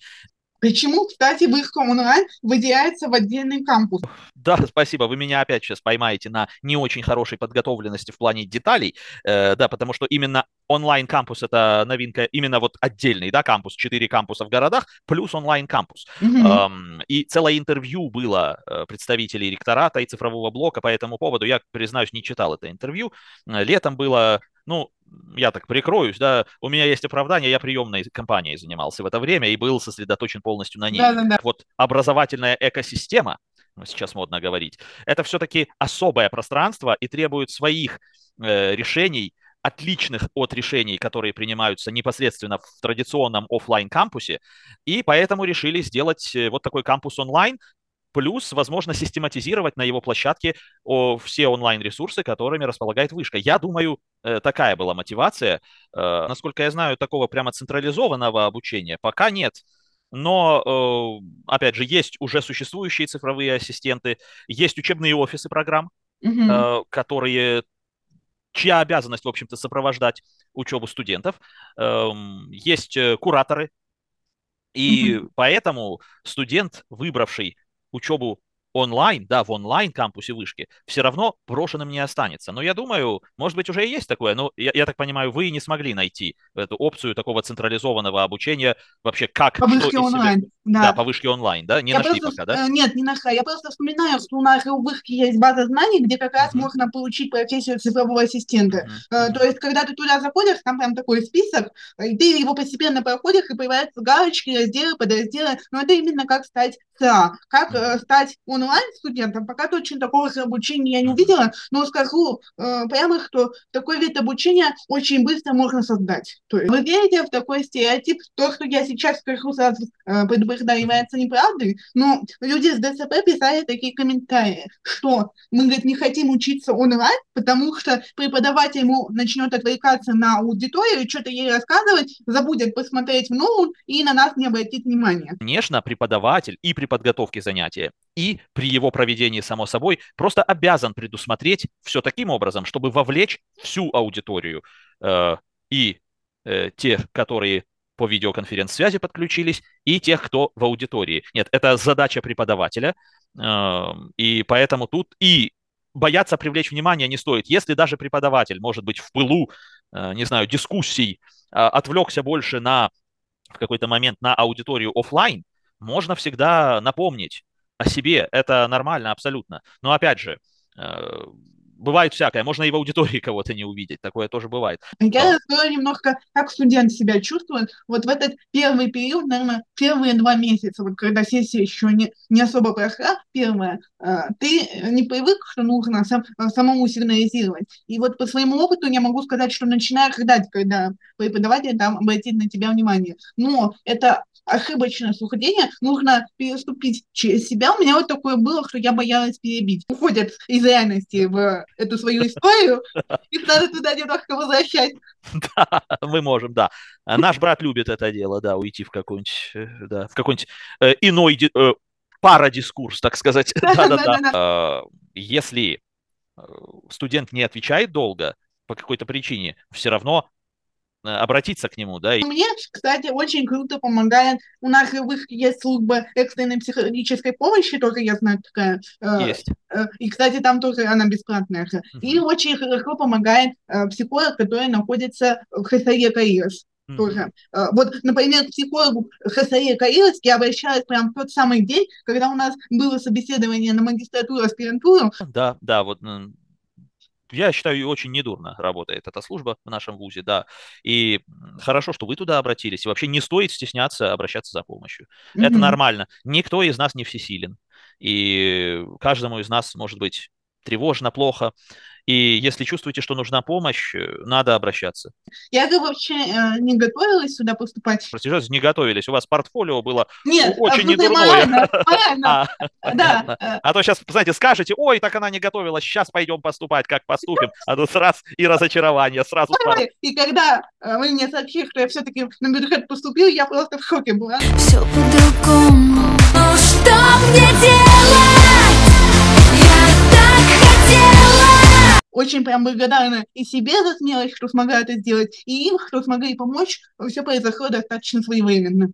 Почему, кстати, выход онлайн выделяется в отдельный кампус? Да, спасибо. Вы меня опять сейчас поймаете на не очень хорошей подготовленности в плане деталей. Э, да, потому что именно онлайн-кампус это новинка, именно вот отдельный, да, кампус, четыре кампуса в городах, плюс онлайн-кампус. Mm-hmm. Эм, и целое интервью было э, представителей ректората и цифрового блока по этому поводу. Я, признаюсь, не читал это интервью. Э, летом было ну, я так прикроюсь, да, у меня есть оправдание, я приемной компанией занимался в это время и был сосредоточен полностью на ней. Да, да, да. Вот образовательная экосистема, ну, сейчас модно говорить, это все-таки особое пространство и требует своих э, решений отличных от решений, которые принимаются непосредственно в традиционном офлайн кампусе, и поэтому решили сделать э, вот такой кампус онлайн, плюс, возможно, систематизировать на его площадке все онлайн-ресурсы, которыми располагает вышка. Я думаю, э, такая была мотивация. Э, насколько я знаю, такого прямо централизованного обучения пока нет. Но, опять же, есть уже существующие цифровые ассистенты, есть учебные офисы программ, mm-hmm. которые чья обязанность, в общем-то, сопровождать учебу студентов. Эм, есть э, кураторы, и mm-hmm. поэтому студент, выбравший учебу онлайн, да, в онлайн-кампусе вышки, все равно брошенным не останется. Но я думаю, может быть, уже и есть такое, но я, я так понимаю, вы не смогли найти эту опцию такого централизованного обучения вообще как... По вышке онлайн, себя... да. Да, по вышке онлайн, да? Не я нашли просто, пока, да? Э, нет, не нашла. Я просто вспоминаю, что у нас у вышки есть база знаний, где как раз mm-hmm. можно получить профессию цифрового ассистента. Mm-hmm. То есть, когда ты туда заходишь, там прям такой список, и ты его постепенно проходишь, и появляются галочки, разделы, подразделы. Но это именно как стать ЦА, как mm-hmm. стать онлайн-студентом, Пока точно такого обучения я не увидела, но скажу э, прямо, что такой вид обучения очень быстро можно создать. То есть вы верите в такой стереотип? То, что я сейчас скажу сразу э, предупреждаю, является неправдой, но люди с ДСП писали такие комментарии, что мы, говорит, не хотим учиться онлайн, потому что преподаватель ему начнет отвлекаться на аудиторию, что-то ей рассказывать, забудет посмотреть в ноут и на нас не обратит внимания. Конечно, преподаватель и при подготовке занятия, и при его проведении само собой, просто обязан предусмотреть все таким образом, чтобы вовлечь всю аудиторию э, и э, тех, которые по видеоконференц-связи подключились, и тех, кто в аудитории. Нет, это задача преподавателя, э, и поэтому тут и бояться привлечь внимание не стоит. Если даже преподаватель, может быть, в пылу, э, не знаю, дискуссий э, отвлекся больше на в какой-то момент на аудиторию офлайн, можно всегда напомнить, о себе, это нормально абсолютно. Но опять же, э, бывает всякое. Можно и в аудитории кого-то не увидеть. Такое тоже бывает. Я расскажу немножко, как студент себя чувствует. Вот в этот первый период, наверное, первые два месяца, вот когда сессия еще не, не особо прошла, первая, э, ты не привык, что нужно сам, самому сигнализировать. И вот по своему опыту я могу сказать, что начинаешь ждать, когда преподаватель там обратит на тебя внимание. Но это ошибочное суждение, нужно переступить через себя. У меня вот такое было, что я боялась перебить. Уходят из реальности в эту свою историю, и надо туда немножко возвращать. Да, мы можем, да. А наш брат любит это дело, да, уйти в какой-нибудь, э, да, в какой-нибудь э, иной э, парадискурс, так сказать. Да-да-да. А, если э, студент не отвечает долго по какой-то причине, все равно обратиться к нему, да. Мне, кстати, очень круто помогает. У нас есть служба экстренной психологической помощи, тоже я знаю такая. Э, есть. И, кстати, там тоже она бесплатная. Uh-huh. И очень хорошо помогает э, психолог, который находится в Хасаре Каирос. Mm-hmm. Тоже. Вот, например, к психологу Хасаре Каирос я обращалась прямо в тот самый день, когда у нас было собеседование на магистратуру, аспирантуру. Да, да, вот я считаю, очень недурно работает эта служба в нашем ВУЗе, да. И хорошо, что вы туда обратились. И вообще не стоит стесняться обращаться за помощью. Mm-hmm. Это нормально. Никто из нас не всесилен. И каждому из нас может быть тревожно, плохо. И если чувствуете, что нужна помощь, э, надо обращаться. Я же вообще э, не готовилась сюда поступать. Простите, не готовились. У вас портфолио было Нет, очень недурное. Морально, морально. А, да. а то сейчас, знаете, скажете, ой, так она не готовилась, сейчас пойдем поступать, как поступим. А тут сразу и разочарование, сразу. И когда э, вы мне сообщили, что я все-таки на бюджет поступил, я просто в шоке была. Все по-другому. Что мне делать? Очень прям благодарна и себе за смелость, что смогла это сделать, и им, что смогли помочь. Все произошло достаточно своевременно.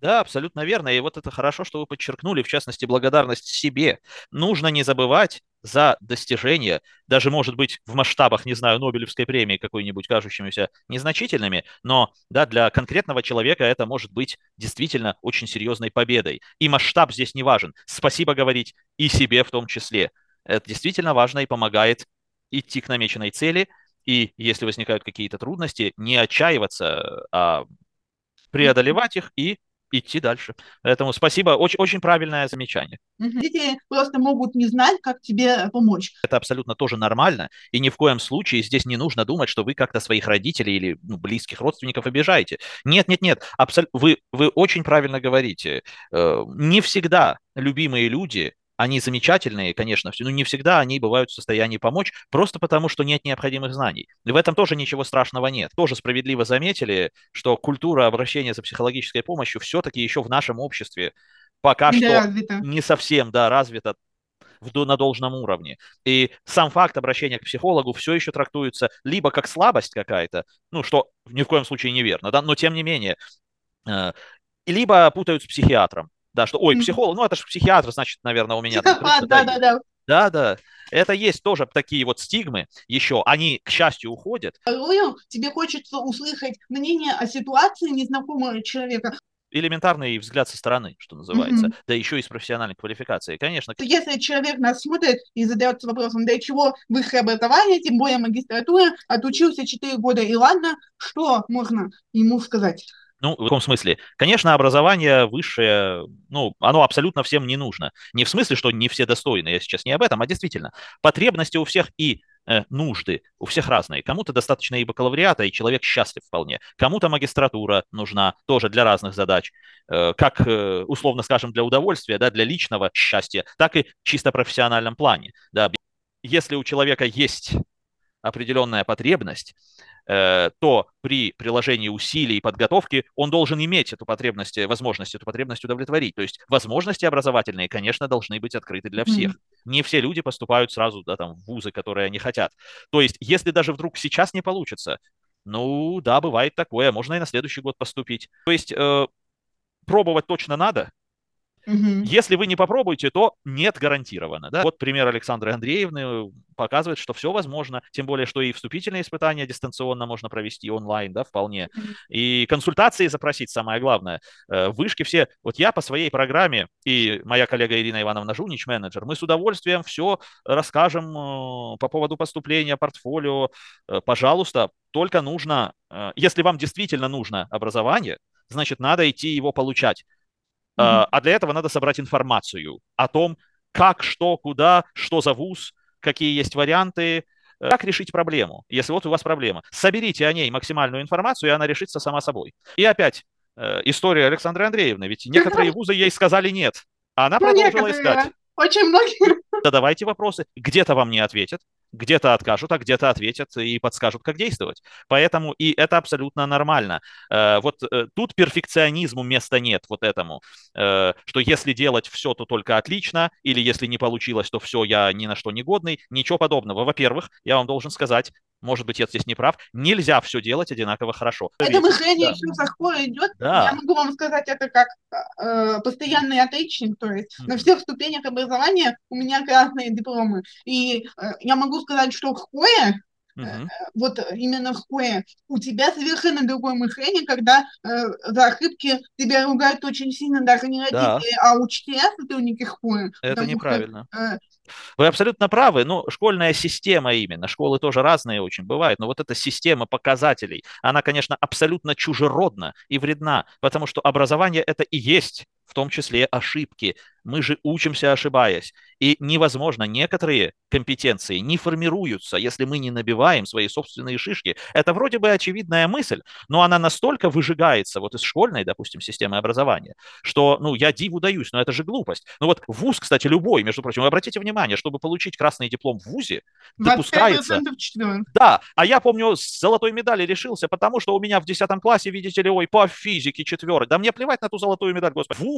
Да, абсолютно верно. И вот это хорошо, что вы подчеркнули, в частности, благодарность себе. Нужно не забывать за достижения, даже, может быть, в масштабах, не знаю, Нобелевской премии какой-нибудь, кажущимися незначительными, но да, для конкретного человека это может быть действительно очень серьезной победой. И масштаб здесь не важен. Спасибо говорить и себе в том числе. Это действительно важно и помогает идти к намеченной цели, и если возникают какие-то трудности, не отчаиваться, а преодолевать их и идти дальше. Поэтому спасибо, очень, очень правильное замечание. Дети просто могут не знать, как тебе помочь. Это абсолютно тоже нормально, и ни в коем случае здесь не нужно думать, что вы как-то своих родителей или ну, близких родственников обижаете. Нет, нет, нет, абсол... вы, вы очень правильно говорите. Э, не всегда любимые люди они замечательные, конечно, но не всегда они бывают в состоянии помочь, просто потому что нет необходимых знаний. И в этом тоже ничего страшного нет. Тоже справедливо заметили, что культура обращения за психологической помощью все-таки еще в нашем обществе пока Не что развита. не совсем да, развита в, на должном уровне. И сам факт обращения к психологу все еще трактуется либо как слабость какая-то, ну, что ни в коем случае неверно, да, но тем не менее, э, либо путают с психиатром. Да, что, ой, психолог, ну это же психиатр, значит, наверное, у меня там крыша, Психопат, да, да, да. да, да. Это есть тоже такие вот стигмы еще. Они, к счастью, уходят. Порою тебе хочется услышать мнение о ситуации незнакомого человека. Элементарный взгляд со стороны, что называется. Мгм. Да еще и с профессиональной квалификацией. Конечно, Если человек нас смотрит и задается вопросом, для чего высшее образование, тем более магистратура, отучился 4 года, и ладно, что можно ему сказать? Ну, в каком смысле? Конечно, образование высшее, ну, оно абсолютно всем не нужно. Не в смысле, что не все достойны, я сейчас не об этом, а действительно. Потребности у всех и э, нужды у всех разные. Кому-то достаточно и бакалавриата, и человек счастлив вполне. Кому-то магистратура нужна тоже для разных задач. Э, как, э, условно скажем, для удовольствия, да, для личного счастья, так и чисто профессиональном плане. Да. Если у человека есть определенная потребность, э, то при приложении усилий и подготовки он должен иметь эту потребность, э, возможность эту потребность удовлетворить. То есть возможности образовательные, конечно, должны быть открыты для всех. Не все люди поступают сразу да, там, в вузы, которые они хотят. То есть если даже вдруг сейчас не получится, ну да, бывает такое, можно и на следующий год поступить. То есть э, пробовать точно надо, Мгм. если вы не попробуете, то нет гарантированно. Да? Вот пример Александры Андреевны показывает, что все возможно, тем более, что и вступительные испытания дистанционно можно провести онлайн, да, вполне. И консультации запросить, самое главное. Э, Вышки все, вот я по своей программе и моя коллега Ирина Ивановна Жунич, менеджер, мы с удовольствием все расскажем э, по поводу поступления, портфолио. Э, Пожалуйста, только нужно, э, если вам действительно нужно образование, значит, надо идти его получать. Мгм. А для этого надо собрать информацию о том, как, что, куда, что за вуз, какие есть варианты, э, как решить проблему. Если вот у вас проблема, соберите о ней максимальную информацию, и она решится сама собой. И опять э, история Александры Андреевны, ведь некоторые вузы ей сказали нет, а она Ну, продолжила искать. Очень многие. Задавайте вопросы, где-то вам не ответят, где-то откажут, а где-то ответят и подскажут, как действовать. Поэтому и это абсолютно нормально. Э, Вот э, тут перфекционизму места нет, вот этому, Э, что если делать все, то только отлично, или если не получилось, то все, я ни на что не годный. Ничего подобного. Во-первых, я вам должен сказать, может быть, я здесь не прав, нельзя все делать одинаково хорошо. Это мышление Да. еще школы идет. Да. Я могу вам сказать это как э, постоянный отличник, то есть на Мгм. всех ступенях образования у меня красные дипломы. И э, я могу сказать, что в школе, Мгм. вот именно в школе, у тебя совершенно другое мышление, когда э, за ошибки тебя ругают очень сильно даже не Да. родители, а учителя, сотрудники школы. Это потому что, неправильно. э, Вы абсолютно правы. Ну, школьная система именно. Школы тоже разные очень бывают. Но вот эта система показателей, она, конечно, абсолютно чужеродна и вредна, потому что образование это и есть в том числе ошибки. Мы же учимся ошибаясь. И невозможно, некоторые компетенции не формируются, если мы не набиваем свои собственные шишки. Это вроде бы очевидная мысль, но она настолько выжигается вот из школьной, допустим, системы образования, что, ну, я диву даюсь, но это же глупость. Ну вот вуз, кстати, любой, между прочим, обратите внимание, чтобы получить красный диплом в вузе, допускается... 25% четверок. Да, а я помню, с золотой медали решился, потому что у меня в 10 классе, видите ли, ой, по физике четверок. Да мне плевать на ту золотую медаль, господи. Вуз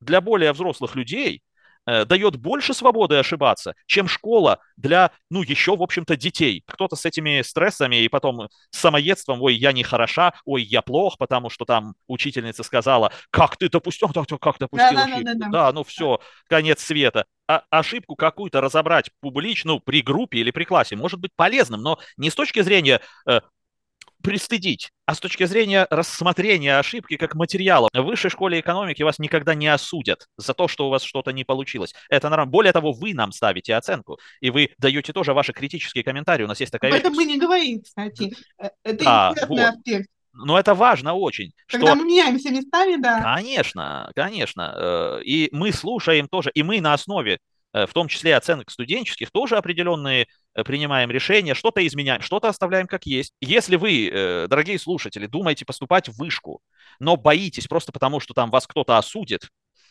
для более взрослых людей э, дает больше свободы ошибаться, чем школа для, ну, еще, в общем-то, детей. Кто-то с этими стрессами и потом с самоедством, ой, я не хороша, ой, я плох, потому что там учительница сказала, как ты допустил, как, допустил Да-да-да-да-да. ошибку? Да, ну все, конец света. А ошибку какую-то разобрать публично, ну, при группе или при классе может быть полезным, но не с точки зрения э, пристыдить, а с точки зрения рассмотрения ошибки как материала. В высшей школе экономики вас никогда не осудят за то, что у вас что-то не получилось. Это нормально. Более того, вы нам ставите оценку, и вы даете тоже ваши критические комментарии. У нас есть такая Об этом мы не говорим, кстати. Э, Это интересный вот. аспект. но это важно очень, Когда что мы меняемся местами, да. Конечно, конечно. э, И мы слушаем тоже, и мы на основе, в том числе оценок студенческих, тоже определенные э, принимаем решения, что-то изменяем, что-то оставляем как есть. Если вы, э, дорогие слушатели, думаете поступать в вышку, но боитесь просто потому, что там вас кто-то осудит,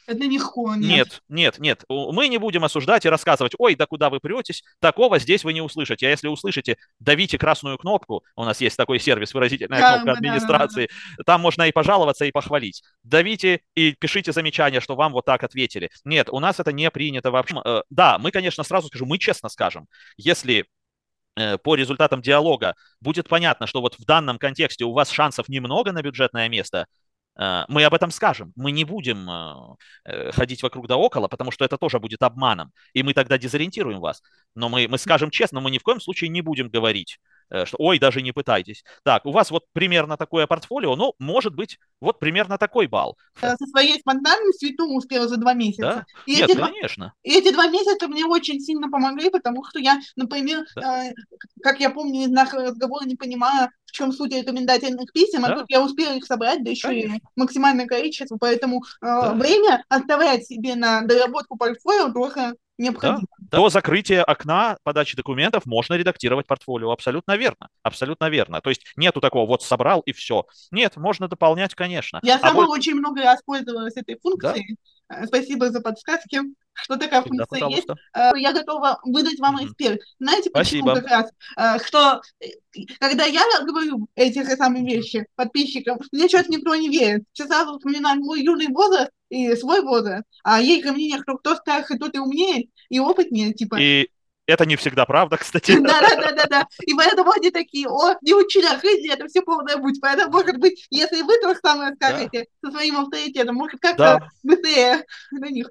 Это легко, нет. нет, нет, нет. Мы не будем осуждать и рассказывать, ой, да куда вы претесь, такого здесь вы не услышите. А если услышите, давите красную кнопку, у нас есть такой сервис, выразительная Да, кнопка да, да, да, да. администрации, там можно и пожаловаться, и похвалить. Давите и пишите замечания, что вам вот так ответили. Нет, у нас это не принято вообще. Э, Да, мы, конечно, сразу скажу, мы честно скажем, если э, по результатам диалога будет понятно, что вот в данном контексте у вас шансов немного на бюджетное место, мы об этом скажем. Мы не будем э, э, ходить вокруг да около, потому что это тоже будет обманом, и мы тогда дезориентируем вас. Но мы, мы скажем честно, мы ни в коем случае не будем говорить, э, что ой, даже не пытайтесь. Так, у вас вот примерно такое портфолио, ну, может быть, вот примерно такой балл. Э, Со своей спонтанностью и то успела за два месяца. Да? И Нет, эти два- конечно. И эти два месяца мне очень сильно помогли, потому что я, например, э, как я помню из нашего разговора, не понимала, в чем суть рекомендательных писем, а Да. тут я успела их собрать, да еще и Конечно. максимальное количество, поэтому э, Да. время оставлять себе на доработку портфолио тоже необходимо. До закрытия окна подачи документов можно редактировать портфолио. Абсолютно верно. Абсолютно верно. То есть нету такого, вот собрал и все. Нет, можно дополнять, конечно. Я А сама боль- очень много раз пользовалась этой функцией. Э, Спасибо за подсказки, что такая Всегда, функция есть. пожалуйста. Э, Я готова выдать вам эксперт. Знаете, почему Спасибо. как раз? Э, Что когда я говорю эти же самые вещи подписчикам, мне что-то никто не верит. Все сразу вспоминают мой юный возраст и свой возраст. А ей ко мнение, что кто старше, тот и умнее, и опытнее, типа. И это не всегда правда, кстати. Да-да-да-да-да. И поэтому они такие, о, не учителя жизни, это все полная будь. Поэтому, может быть, если вы то же самое скажете со своим авторитетом, может, как-то Да. быстрее на них.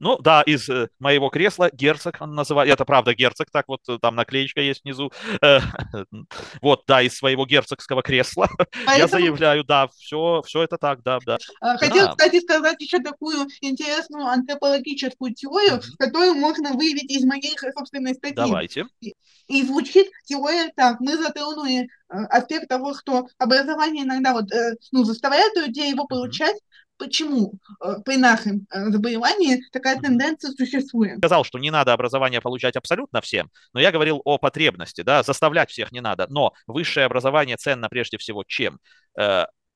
Ну да, из э, моего кресла герцог он называет. Это правда герцог, так вот э, там наклеечка есть внизу. Э, Вот, да, из своего герцогского кресла. Я заявляю, да, все, все это так, да, да. э, хотела, Да. кстати, сказать еще такую интересную антропологическую теорию, которую можно выявить из моей собственной статьи. Давайте. И звучит теория так. Мы затронули э, аспект того, что образование иногда вот, э, ну, заставляет людей его получать. Почему э, при нашем заболевании такая тенденция существует? сказал, что не надо образование получать абсолютно всем, но я говорил о потребности, да, заставлять всех не надо. Но высшее образование ценно прежде всего чем?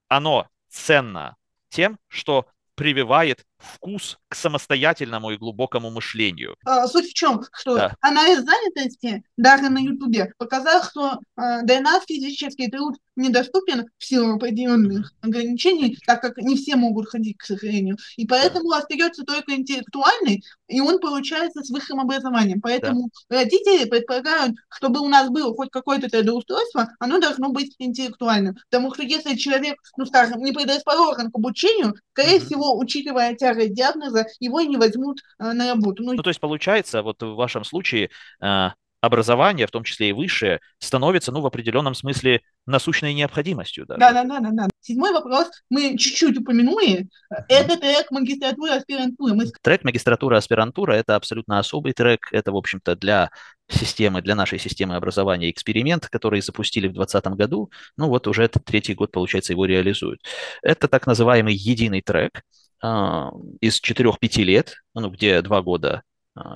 Оно ценно тем, что прививает вкус к самостоятельному и глубокому мышлению. А, Суть в чем, что Да. анализ занятости даже на Ютубе показал, что э, для нас физический труд недоступен в силу определенных ограничений, так как не все могут ходить, к сожалению. И поэтому остается только интеллектуальный, и он получается с высшим образованием. Поэтому родители предполагают, чтобы у нас было хоть какое-то трудоустройство, оно должно быть интеллектуальным. Потому что если человек, ну скажем, не предрасположен к обучению, скорее Мгм. всего, учитывая тяжесть диагноза, его и не возьмут э, на работу. Ну, Ну, то есть получается, вот в вашем случае э, образование, в том числе и высшее, становится, ну, в определенном смысле насущной необходимостью. даже. Да, да, да, да, да. Седьмой вопрос мы чуть-чуть упомянули. Это трек магистратуры, аспирантуры. Мы Трек магистратура, аспирантура – это абсолютно особый трек. Это, в общем-то, для системы, для нашей системы образования эксперимент, который запустили в 2020 году. Ну вот уже этот третий год, получается, его реализуют. Это так называемый единый трек а, из 4-5 лет, ну, где два года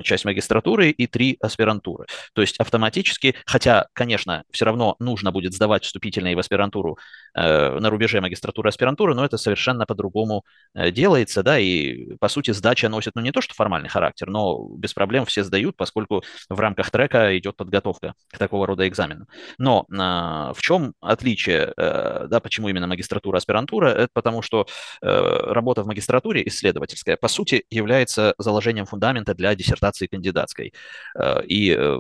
часть магистратуры и три аспирантуры. То есть автоматически, хотя, конечно, все равно нужно будет сдавать вступительные в аспирантуру э, на рубеже магистратуры аспирантуры, но это совершенно по-другому э, делается, да, и по сути сдача носит, ну не то что формальный характер, но без проблем все сдают, поскольку в рамках трека идет подготовка к такого рода экзаменам. Но а, в чем отличие, э, да, почему именно магистратура, аспирантура? Это потому что э, работа в магистратуре исследовательская, по сути, является заложением фундамента для диссертации кандидатской. Э, И э,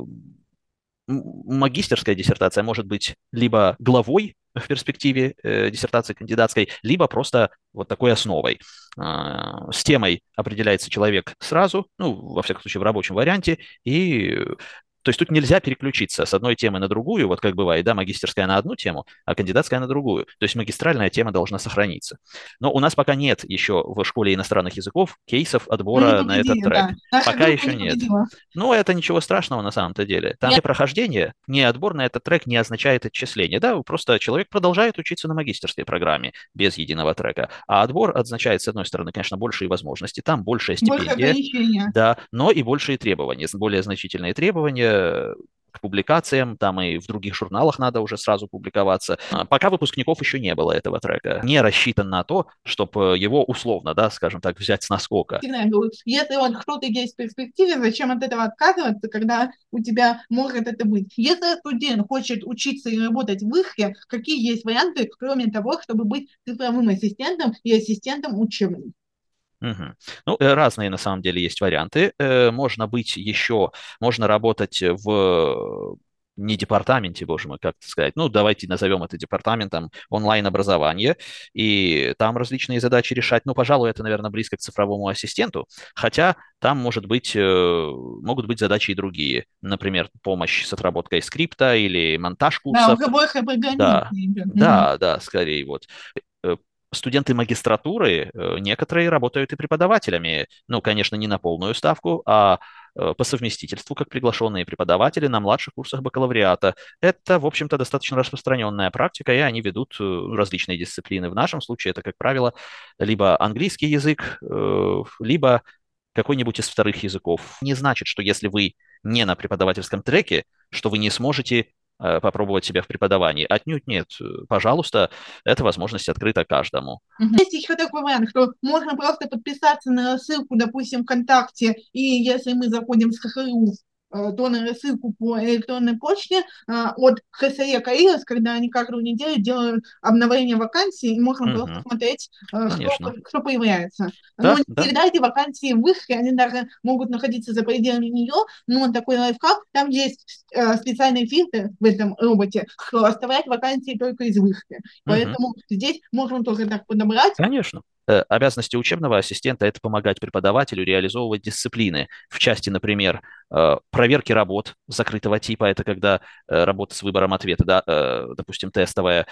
магистерская диссертация может быть либо главой в перспективе э, диссертации кандидатской, либо просто вот такой основой. С темой определяется человек сразу, ну, во всяком случае, в рабочем варианте, и То есть тут нельзя переключиться с одной темы на другую, вот как бывает, да, магистерская на одну тему, а кандидатская на другую. То есть магистральная тема должна сохраниться. Но у нас пока нет еще в школе иностранных языков кейсов отбора на этот трек. Да. Пока еще не нет. Но это ничего страшного на самом-то деле. Там Я... прохождение, не отбор на этот трек не означает отчисление. Да, просто человек продолжает учиться на магистерской программе без единого трека. А отбор означает, с одной стороны, конечно, большие возможности, там большая стипендия. Да, но и большие требования, более значительные требования к публикациям, там и в других журналах надо уже сразу публиковаться. А пока выпускников еще не было этого трека. Не рассчитан на то, чтобы его условно, да, скажем так, взять с наскока. Если вот кто-то есть в перспективе, зачем от этого отказываться, когда у тебя может это быть? Если студент хочет учиться и работать в ИХе, какие есть варианты, кроме того, чтобы быть цифровым ассистентом и ассистентом учебным? Угу. Ну, э, разные на самом деле есть варианты. Э, можно быть еще, можно работать в не департаменте, боже мой, как сказать, ну, давайте назовем это департаментом онлайн-образования, и там различные задачи решать. Ну, пожалуй, это, наверное, близко к цифровому ассистенту, хотя там может быть, э, могут быть задачи и другие. Например, помощь с отработкой скрипта или монтаж курсов. Да, да, да, да, скорее вот студенты магистратуры, э, некоторые работают и преподавателями. Ну, конечно, не на полную ставку, а э, по совместительству, как приглашенные преподаватели на младших курсах бакалавриата. Это, в общем-то, достаточно распространенная практика, и они ведут э, различные дисциплины. В нашем случае это, как правило, либо английский язык, либо какой-нибудь из вторых языков. Не значит, что если вы не на преподавательском треке, что вы не сможете попробовать себя в преподавании. Отнюдь нет. Пожалуйста, эта возможность открыта каждому. Есть еще такой вариант, что можно просто подписаться на ссылку, допустим, ВКонтакте, и если мы заходим с ХХУ Э, то на рассылку по электронной почте а, от ХСЕ Каирос, когда они каждую неделю делают обновление вакансий, и можно угу. просто смотреть, э, что, что появляется. Да, но не да. всегда эти вакансии в их, они даже могут находиться за пределами нее, но такой лайфхак, там есть э, специальный фильтр в этом роботе, что оставлять вакансии только из выхода. Угу. Поэтому здесь можно тоже так подобрать. Конечно. Э, обязанности учебного ассистента – это помогать преподавателю реализовывать дисциплины. В части, например, э, проверки работ закрытого типа, это когда э, работа с выбором ответа, да, допустим, тестовая,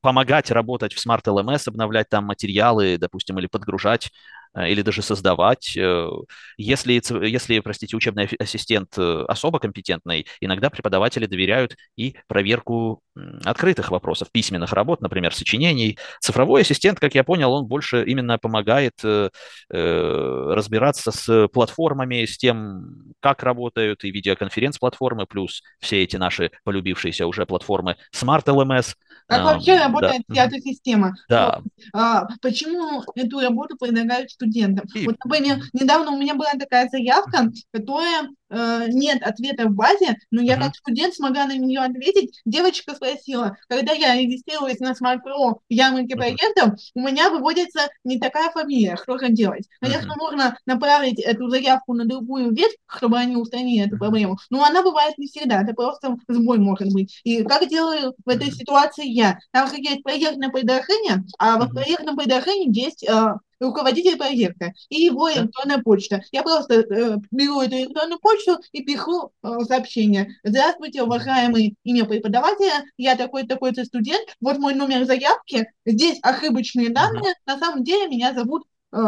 помогать работать в Smart LMS, обновлять там материалы, допустим, или подгружать или даже создавать. Э, если, если, простите, учебный ассистент э, особо компетентный, иногда преподаватели доверяют и проверку открытых вопросов, письменных работ, например, сочинений. Цифровой ассистент, как я понял, он больше именно помогает э, разбираться с платформами, с тем, как работают и видеоконференц-платформы, плюс все эти наши полюбившиеся уже платформы Smart LMS. Как вообще работает да. эта система? Да. А, почему эту работу предлагают студентам. И... Вот, например, недавно у меня была такая заявка, которая э, нет ответа в базе, но я как студент смогла на нее ответить. Девочка спросила, когда я регистрируюсь на Pro в ярмарке uh-huh. проектов, у меня выводится не такая фамилия, что же делать? Конечно, можно направить эту заявку на другую ветвь, чтобы они устранили эту проблему, но она бывает не всегда, это просто сбой может быть. И как делаю в этой ситуации я? Там есть проектное предложение, а в проектном предложении есть э, руководитель проекта и его электронная почта. Я просто э, беру эту электронную почту и пишу э, сообщение. Здравствуйте, уважаемый имя преподавателя, я такой-такой-то студент, вот мой номер заявки, здесь ошибочные данные, на самом деле меня зовут э,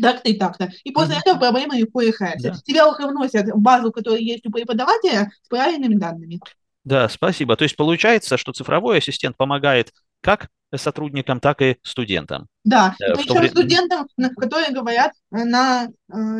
так-то и так-то. И после mm-hmm. этого проблема легко решается. Да. Тебя уже вносят в базу, которая есть у преподавателя, с правильными данными. Да, спасибо. То есть получается, что цифровой ассистент помогает как сотрудникам, так и студентам. Да, э, причем время... студентам, которые говорят э, на э,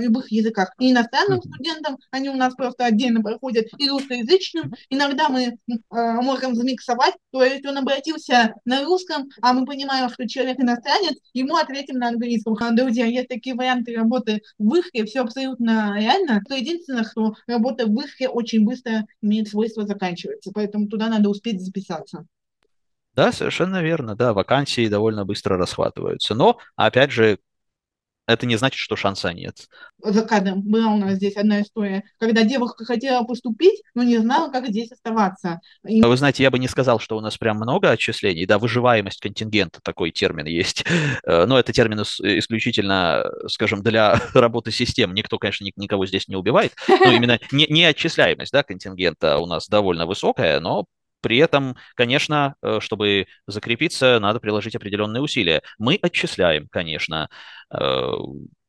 любых языках. И иностранным mm-hmm. студентам, они у нас просто отдельно проходят, и русскоязычным. Иногда мы э, можем замиксовать, то есть он обратился на русском, а мы понимаем, что человек иностранец, ему ответим на английском. Друзья, есть такие варианты работы в Ихре, все абсолютно реально. То единственное, что работа в Ихре очень быстро имеет свойство заканчиваться, поэтому туда надо успеть записаться. Да, совершенно верно. Да, вакансии довольно быстро расхватываются. Но, опять же, это не значит, что шанса нет. За кадром была у нас здесь одна история, когда девушка хотела поступить, но не знала, как здесь оставаться. И... Вы знаете, я бы не сказал, что у нас прям много отчислений. Да, выживаемость контингента, такой термин есть. Э, но это термин исключительно, скажем, для работы систем. Никто, конечно, никого здесь не убивает. Но именно не, не отчисляемость да, контингента у нас довольно высокая, но при этом, конечно, э, чтобы закрепиться, надо приложить определенные усилия. Мы отчисляем, конечно, э,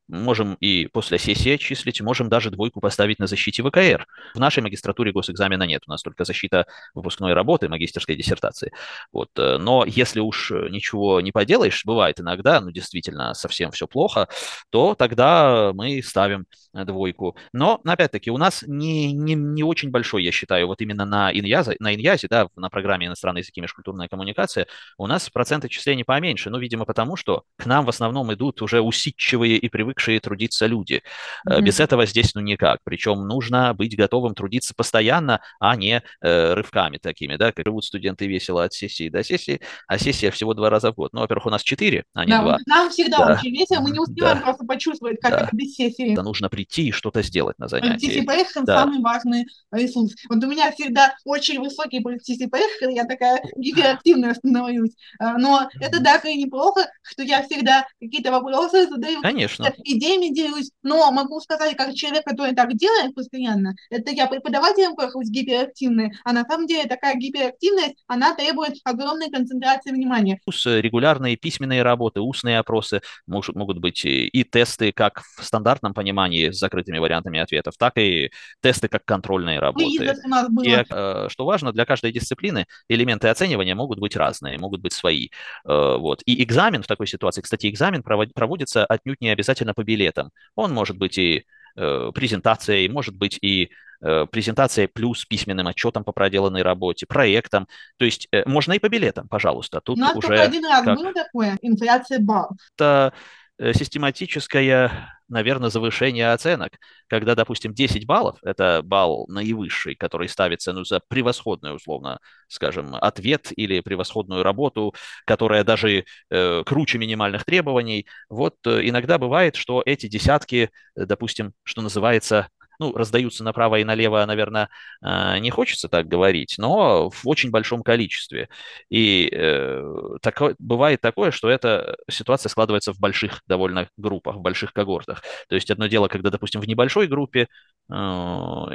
Можем и после сессии отчислить, можем даже двойку поставить на защите ВКР. В нашей магистратуре госэкзамена нет, у нас только защита выпускной работы, магистерской диссертации. Вот. Э, но если уж ничего не поделаешь, бывает иногда, ну действительно совсем все плохо, то тогда мы ставим двойку. Но, опять-таки, у нас не, не, не очень большой, я считаю, вот именно на Иньязе, на Иньязе, да, на программе иностранные языки и межкультурная коммуникация, у нас процент отчислений поменьше. Ну, видимо, потому что к нам в основном идут уже усидчивые и привыкшие трудиться люди. Mm-hmm. Без этого здесь ну никак. Причем нужно быть готовым трудиться постоянно, а не э, рывками такими, да, как живут студенты весело от сессии до сессии, а сессия всего два раза в год. Ну, во-первых, у нас четыре, а не да, два. Нам всегда да. очень весело, мы не успеваем да. просто почувствовать, как да. это без сессии. Это нужно прийти и что-то сделать на занятии. TCPX да. самый важный ресурс. Вот у меня всегда очень высокий TCPX, я такая гиперактивная становлюсь. А, но это даже и неплохо, что я всегда какие-то вопросы задаю, Конечно. Идеями делюсь. Но могу сказать, как человек, который так делает постоянно, это я преподавателем какой гиперактивный, а на самом деле такая гиперактивность, она требует огромной концентрации внимания. Регулярные письменные работы, устные опросы, может, могут быть и тесты, как в стандартном понимании с закрытыми вариантами ответов, так и тесты как контрольные работы. И, э, что важно, для каждой дисциплины элементы оценивания могут быть разные, могут быть свои. Э, вот. И экзамен в такой ситуации, кстати, экзамен проводится отнюдь не обязательно по билетам. Он может быть и э, презентацией, может быть и презентация плюс письменным отчетом по проделанной работе, проектом. То есть можно и по билетам, пожалуйста. Тут У нас уже один раз как... было такое, инфляция балл. Это систематическая наверное, завышение оценок, когда, допустим, 10 баллов, это балл наивысший, который ставится ну, за превосходный, условно, скажем, ответ или превосходную работу, которая даже э, круче минимальных требований. Вот э, иногда бывает, что эти десятки, э, допустим, что называется, ну, раздаются направо и налево, наверное, а, не хочется так говорить, но в очень большом количестве. И э, такое, бывает такое, что эта ситуация складывается в больших довольно группах, в больших когортах. То есть одно дело, когда, допустим, в небольшой группе э,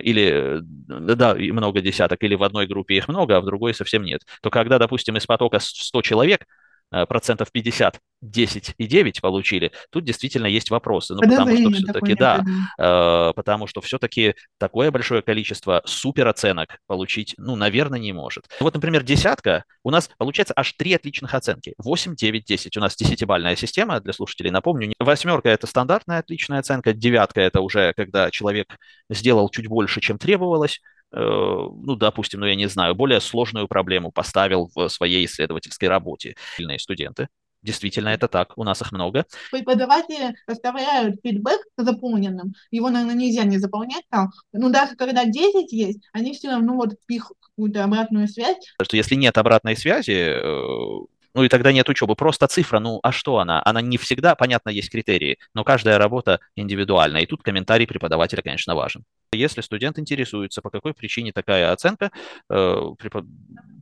или, да, много десяток, или в одной группе их много, а в другой совсем нет, то когда, допустим, из потока 100 человек Э, процентов 50, 10 и 9 получили, тут действительно есть вопросы. Ну, потому что все-таки, да, э, потому что все-таки такое большое количество супероценок получить, ну, наверное, не может. Вот, например, десятка, у нас получается аж три отличных оценки. 8, 9, 10. У нас десятибальная система, для слушателей напомню. Восьмерка – это стандартная отличная оценка, девятка – это уже когда человек сделал чуть больше, чем требовалось, Э, ну, допустим, ну, я не знаю, более сложную проблему поставил в своей исследовательской работе. Сильные студенты. Действительно, это так, у нас их много. Преподаватели оставляют фидбэк заполненным, его, наверное, нельзя не заполнять там, но даже когда 10 есть, они все равно вот пишут какую-то обратную связь. Что если нет обратной связи, э, ну и тогда нет учебы. Просто цифра, ну а что она? Она не всегда, понятно, есть критерии, но каждая работа индивидуальна. И тут комментарий преподавателя, конечно, важен. Если студент интересуется, по какой причине такая оценка, э,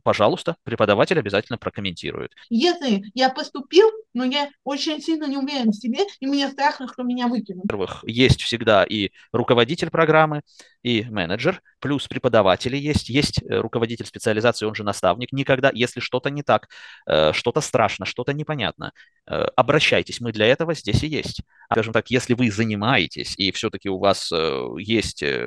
пожалуйста, преподаватель обязательно прокомментирует. Если я поступил, но я очень сильно не уверен в себе, и мне страшно, что меня выкинут. Во-первых, есть всегда и руководитель программы, и менеджер, плюс преподаватели есть, есть э, руководитель специализации, он же наставник. Никогда, если что-то не так, э, что-то страшно, что-то непонятно, обращайтесь, мы для этого здесь и есть. Скажем так, если вы занимаетесь, и все-таки у вас есть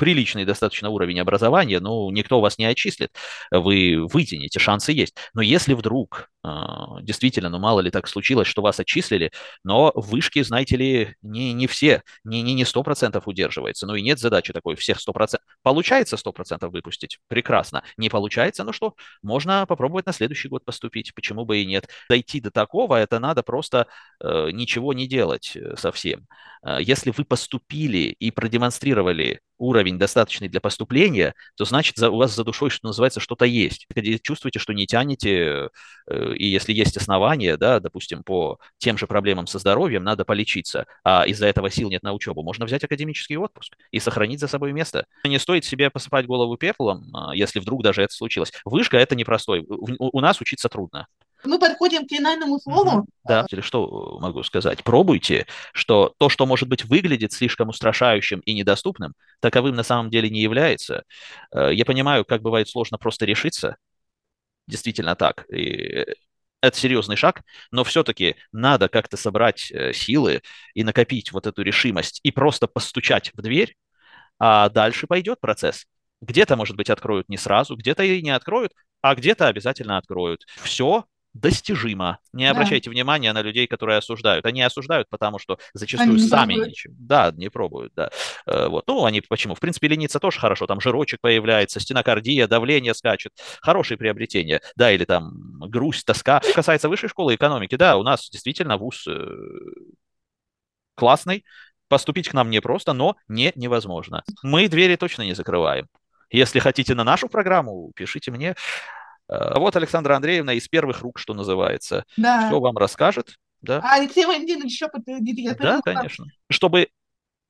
приличный достаточно уровень образования, ну, никто вас не отчислит, вы вытянете, шансы есть. Но если вдруг а, действительно, ну мало ли так случилось, что вас отчислили, но вышки, знаете ли, не, не все, не, не, не 100% удерживается, ну и нет задачи такой всех 100%. Получается 100% выпустить? Прекрасно. Не получается? Ну что, можно попробовать на следующий год поступить, почему бы и нет. Дойти до такого, это надо просто э, ничего не делать э, совсем. Э, если вы поступили и продемонстрировали уровень уровень достаточный для поступления, то значит за, у вас за душой, что называется, что-то есть. Чувствуете, что не тянете, э, и если есть основания, да, допустим, по тем же проблемам со здоровьем, надо полечиться, а из-за этого сил нет на учебу, можно взять академический отпуск и сохранить за собой место. Не стоит себе посыпать голову пеплом, а, если вдруг даже это случилось. Вышка – это непростой. У нас учиться трудно. Мы подходим к финальному слову. Да, или что могу сказать? Пробуйте, что то, что, может быть, выглядит слишком устрашающим и недоступным, таковым на самом деле не является. Э, я понимаю, как бывает сложно просто решиться. Действительно так. И это серьезный шаг, но все-таки надо как-то собрать э, силы и накопить вот эту решимость и просто постучать в дверь, а дальше пойдет процесс. Где-то, может быть, откроют не сразу, где-то и не откроют, а где-то обязательно откроют. Все достижимо. Не да. обращайте внимания на людей, которые осуждают. Они осуждают, потому что зачастую они сами ничего. Да, не пробуют, да. Э, вот. Ну, они почему? В принципе, лениться тоже хорошо. Там жирочек появляется, стенокардия, давление скачет. Хорошие приобретения. Да, или там грусть, тоска. Что касается высшей школы экономики, да, у нас действительно вуз э, классный. Поступить к нам непросто, но не невозможно. Мы двери точно не закрываем. Если хотите на нашу программу, пишите мне. А вот Александра Андреевна из первых рук, что называется, да. все вам расскажет. Да. А Алексей Валентинович еще подтвердит. Да, конечно. Чтобы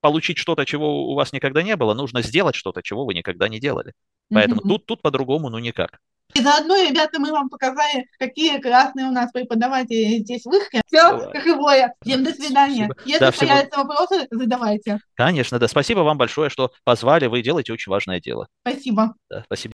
получить что-то, чего у вас никогда не было, нужно сделать что-то, чего вы никогда не делали. Поэтому mm-hmm. тут, тут по-другому, ну никак. И заодно, ребята, мы вам показали, какие классные у нас преподаватели здесь в Ихре. Все, Давай. как и Воя. Всем до свидания. Спасибо. Если да, появятся всего... вопросы, задавайте. Конечно, да. Спасибо вам большое, что позвали. Вы делаете очень важное дело. Спасибо. Да, спасибо.